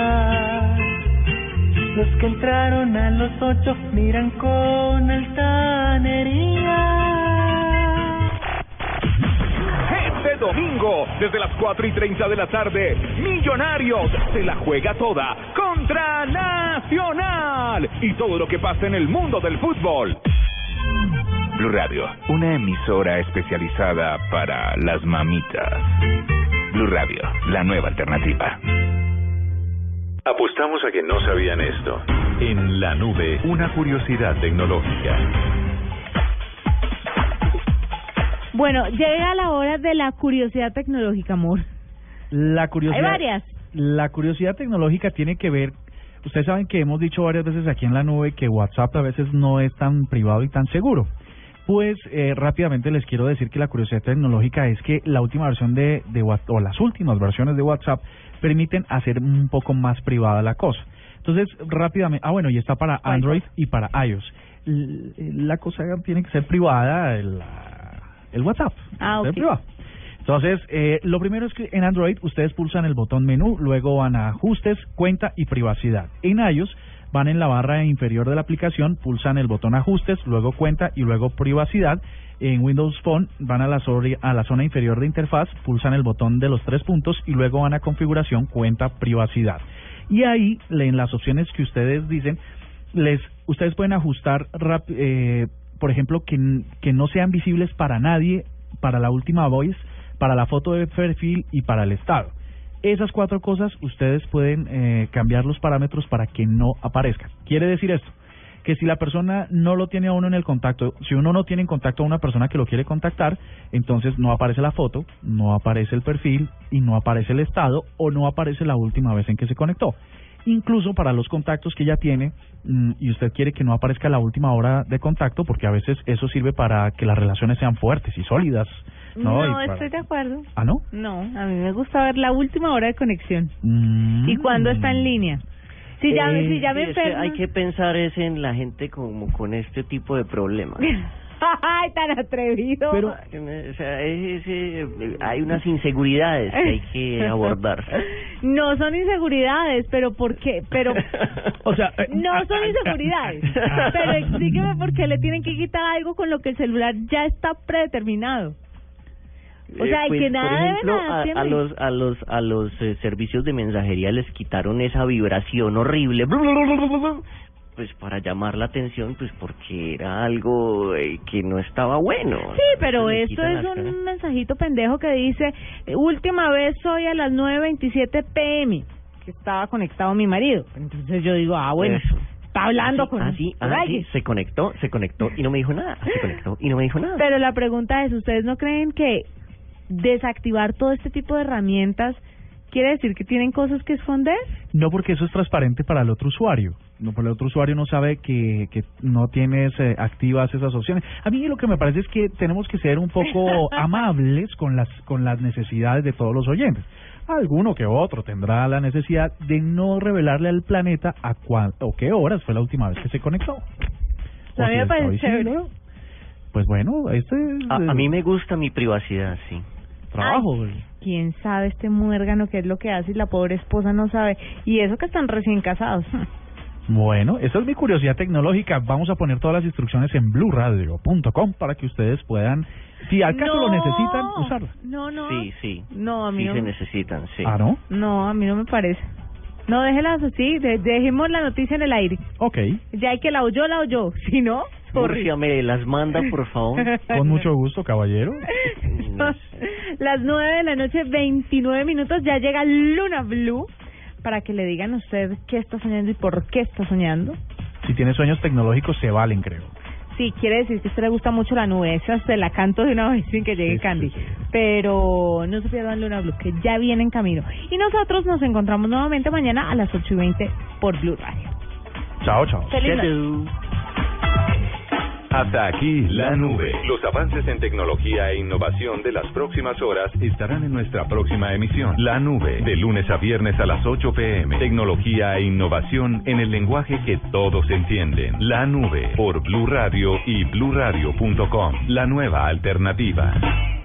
S6: Los que entraron a los ocho miran con altanería.
S5: Este domingo, desde las 4 y 30 de la tarde, Millonarios se la juega toda contra Nacional y todo lo que pasa en el mundo del fútbol.
S1: Blue Radio, una emisora especializada para las mamitas. Blue Radio, la nueva alternativa. Apostamos a que no sabían esto. En la nube, una curiosidad tecnológica.
S2: Bueno, llega la hora de la curiosidad tecnológica, amor.
S4: La curiosidad,
S2: Hay varias.
S4: La curiosidad tecnológica tiene que ver, ustedes saben que hemos dicho varias veces aquí en la nube que WhatsApp a veces no es tan privado y tan seguro. Pues eh, rápidamente les quiero decir que la curiosidad tecnológica es que la última versión de, de WhatsApp, o las últimas versiones de WhatsApp permiten hacer un poco más privada la cosa. Entonces, rápidamente, ah bueno, y está para Android y para iOS. L- La cosa tiene que ser privada, el, el WhatsApp.
S2: Ah, ok.
S4: Entonces, eh, lo primero es que en Android ustedes pulsan el botón menú, luego van a ajustes, cuenta y privacidad. En iOS van en la barra inferior de la aplicación, pulsan el botón ajustes, luego cuenta y luego privacidad. En Windows Phone van a la, zona- a la zona inferior de interfaz, pulsan el botón de los tres puntos y luego van a configuración, cuenta, privacidad. Y ahí, en las opciones que ustedes dicen, les ustedes pueden ajustar, rap- eh, por ejemplo, que, que no sean visibles para nadie, para la última voice, para la foto de perfil y para el estado. Esas cuatro cosas ustedes pueden eh, cambiar los parámetros para que no aparezcan. Quiere decir esto, que si la persona no lo tiene a uno en el contacto, si uno no tiene en contacto a una persona que lo quiere contactar, entonces no aparece la foto, no aparece el perfil y no aparece el estado o no aparece la última vez en que se conectó. Incluso para los contactos que ya tiene mm, y usted quiere que no aparezca la última hora de contacto, porque a veces eso sirve para que las relaciones sean fuertes y sólidas. No, Y para-
S2: estoy de acuerdo.
S4: ¿Ah, no?
S2: No, a mí me gusta ver la última hora de conexión.
S4: Mm.
S2: ¿Y cuándo está en línea? Si ya,
S3: Eh,
S2: si ya me
S3: es que hay que pensar es en la gente como con este tipo de problemas.
S2: Ay, tan atrevido.
S3: Pero, o sea, es- es, hay unas inseguridades que hay que abordar.
S2: No son inseguridades, pero ¿por qué? Pero
S11: O sea, eh,
S2: no
S11: ah,
S2: son
S11: ah,
S2: inseguridades.
S11: ah.
S2: Pero explíqueme por qué le tienen que quitar algo con lo que el celular ya está predeterminado. O sea,
S3: Eh, pues,
S2: que nada
S3: por
S2: debe
S3: ejemplo,
S2: nada,
S3: a, los a los a los eh, servicios de mensajería les quitaron esa vibración horrible. Pues para llamar la atención, pues porque era algo eh, que no estaba bueno.
S2: Sí, pero esto es un mensajito pendejo que dice, última vez hoy a las 9.27 pm, que estaba conectado mi marido. Entonces yo digo, ah, bueno,
S3: Eso.
S2: está hablando
S3: Así,
S2: con,
S3: así, así, se conectó, se conectó y no me dijo nada. Se conectó y no me dijo nada.
S2: Pero la pregunta es, ¿ustedes no creen que desactivar todo este tipo de herramientas quiere decir que tienen cosas que esconder?
S4: No, porque eso es transparente para el otro usuario. No, porque el otro usuario no sabe que, que no tienes eh, activas esas opciones. A mí lo que me parece es que tenemos que ser un poco amables con las con las necesidades de todos los oyentes. Alguno que otro tendrá la necesidad de no revelarle al planeta a cuán, o qué horas fue la última vez que se conectó.
S2: A mí me parece chévere.
S4: Pues bueno, este es
S3: A, a mí me gusta mi privacidad, sí.
S4: Trabajo.
S2: Ay, ¿Quién sabe este muérgano qué es lo que hace y la pobre esposa no sabe? Y eso que están recién casados.
S4: Bueno, esa es mi curiosidad tecnológica. Vamos a poner todas las instrucciones en blueradio.com para que ustedes puedan, si al caso lo necesitan, usarla.
S2: No, no.
S3: Sí, sí.
S2: No, a mí
S3: sí
S2: no.
S3: se necesitan, sí.
S4: Ah, ¿no?
S2: No, a mí no me parece. No, déjelas así, de- dejemos la noticia en el aire.
S4: Ok,
S2: Ya hay que la oyó, la oyó. Si no, sorry.
S3: Murcia, me las manda, por favor.
S4: con mucho gusto, caballero.
S2: Las nueve de la noche, 29 minutos, ya llega Luna Blue para que le digan a usted qué está soñando y por qué está soñando.
S4: Si tiene sueños tecnológicos, se valen, creo.
S2: Sí, quiere decir que a usted le gusta mucho la nube, esa se la canto de una vez sin que llegue Candy. Pero no se pierdan Luna Blue, que ya viene en camino. Y nosotros nos encontramos nuevamente mañana a las 8 y 20 por Blue Radio.
S4: Chao, chao.
S2: Feliz.
S1: Hasta aquí la nube. Los avances en tecnología e innovación de las próximas horas estarán en nuestra próxima emisión. La nube, de lunes a viernes a las 8 pm. Tecnología e innovación en el lenguaje que todos entienden. La nube, por Blue Radio y bluradio.com. La nueva alternativa.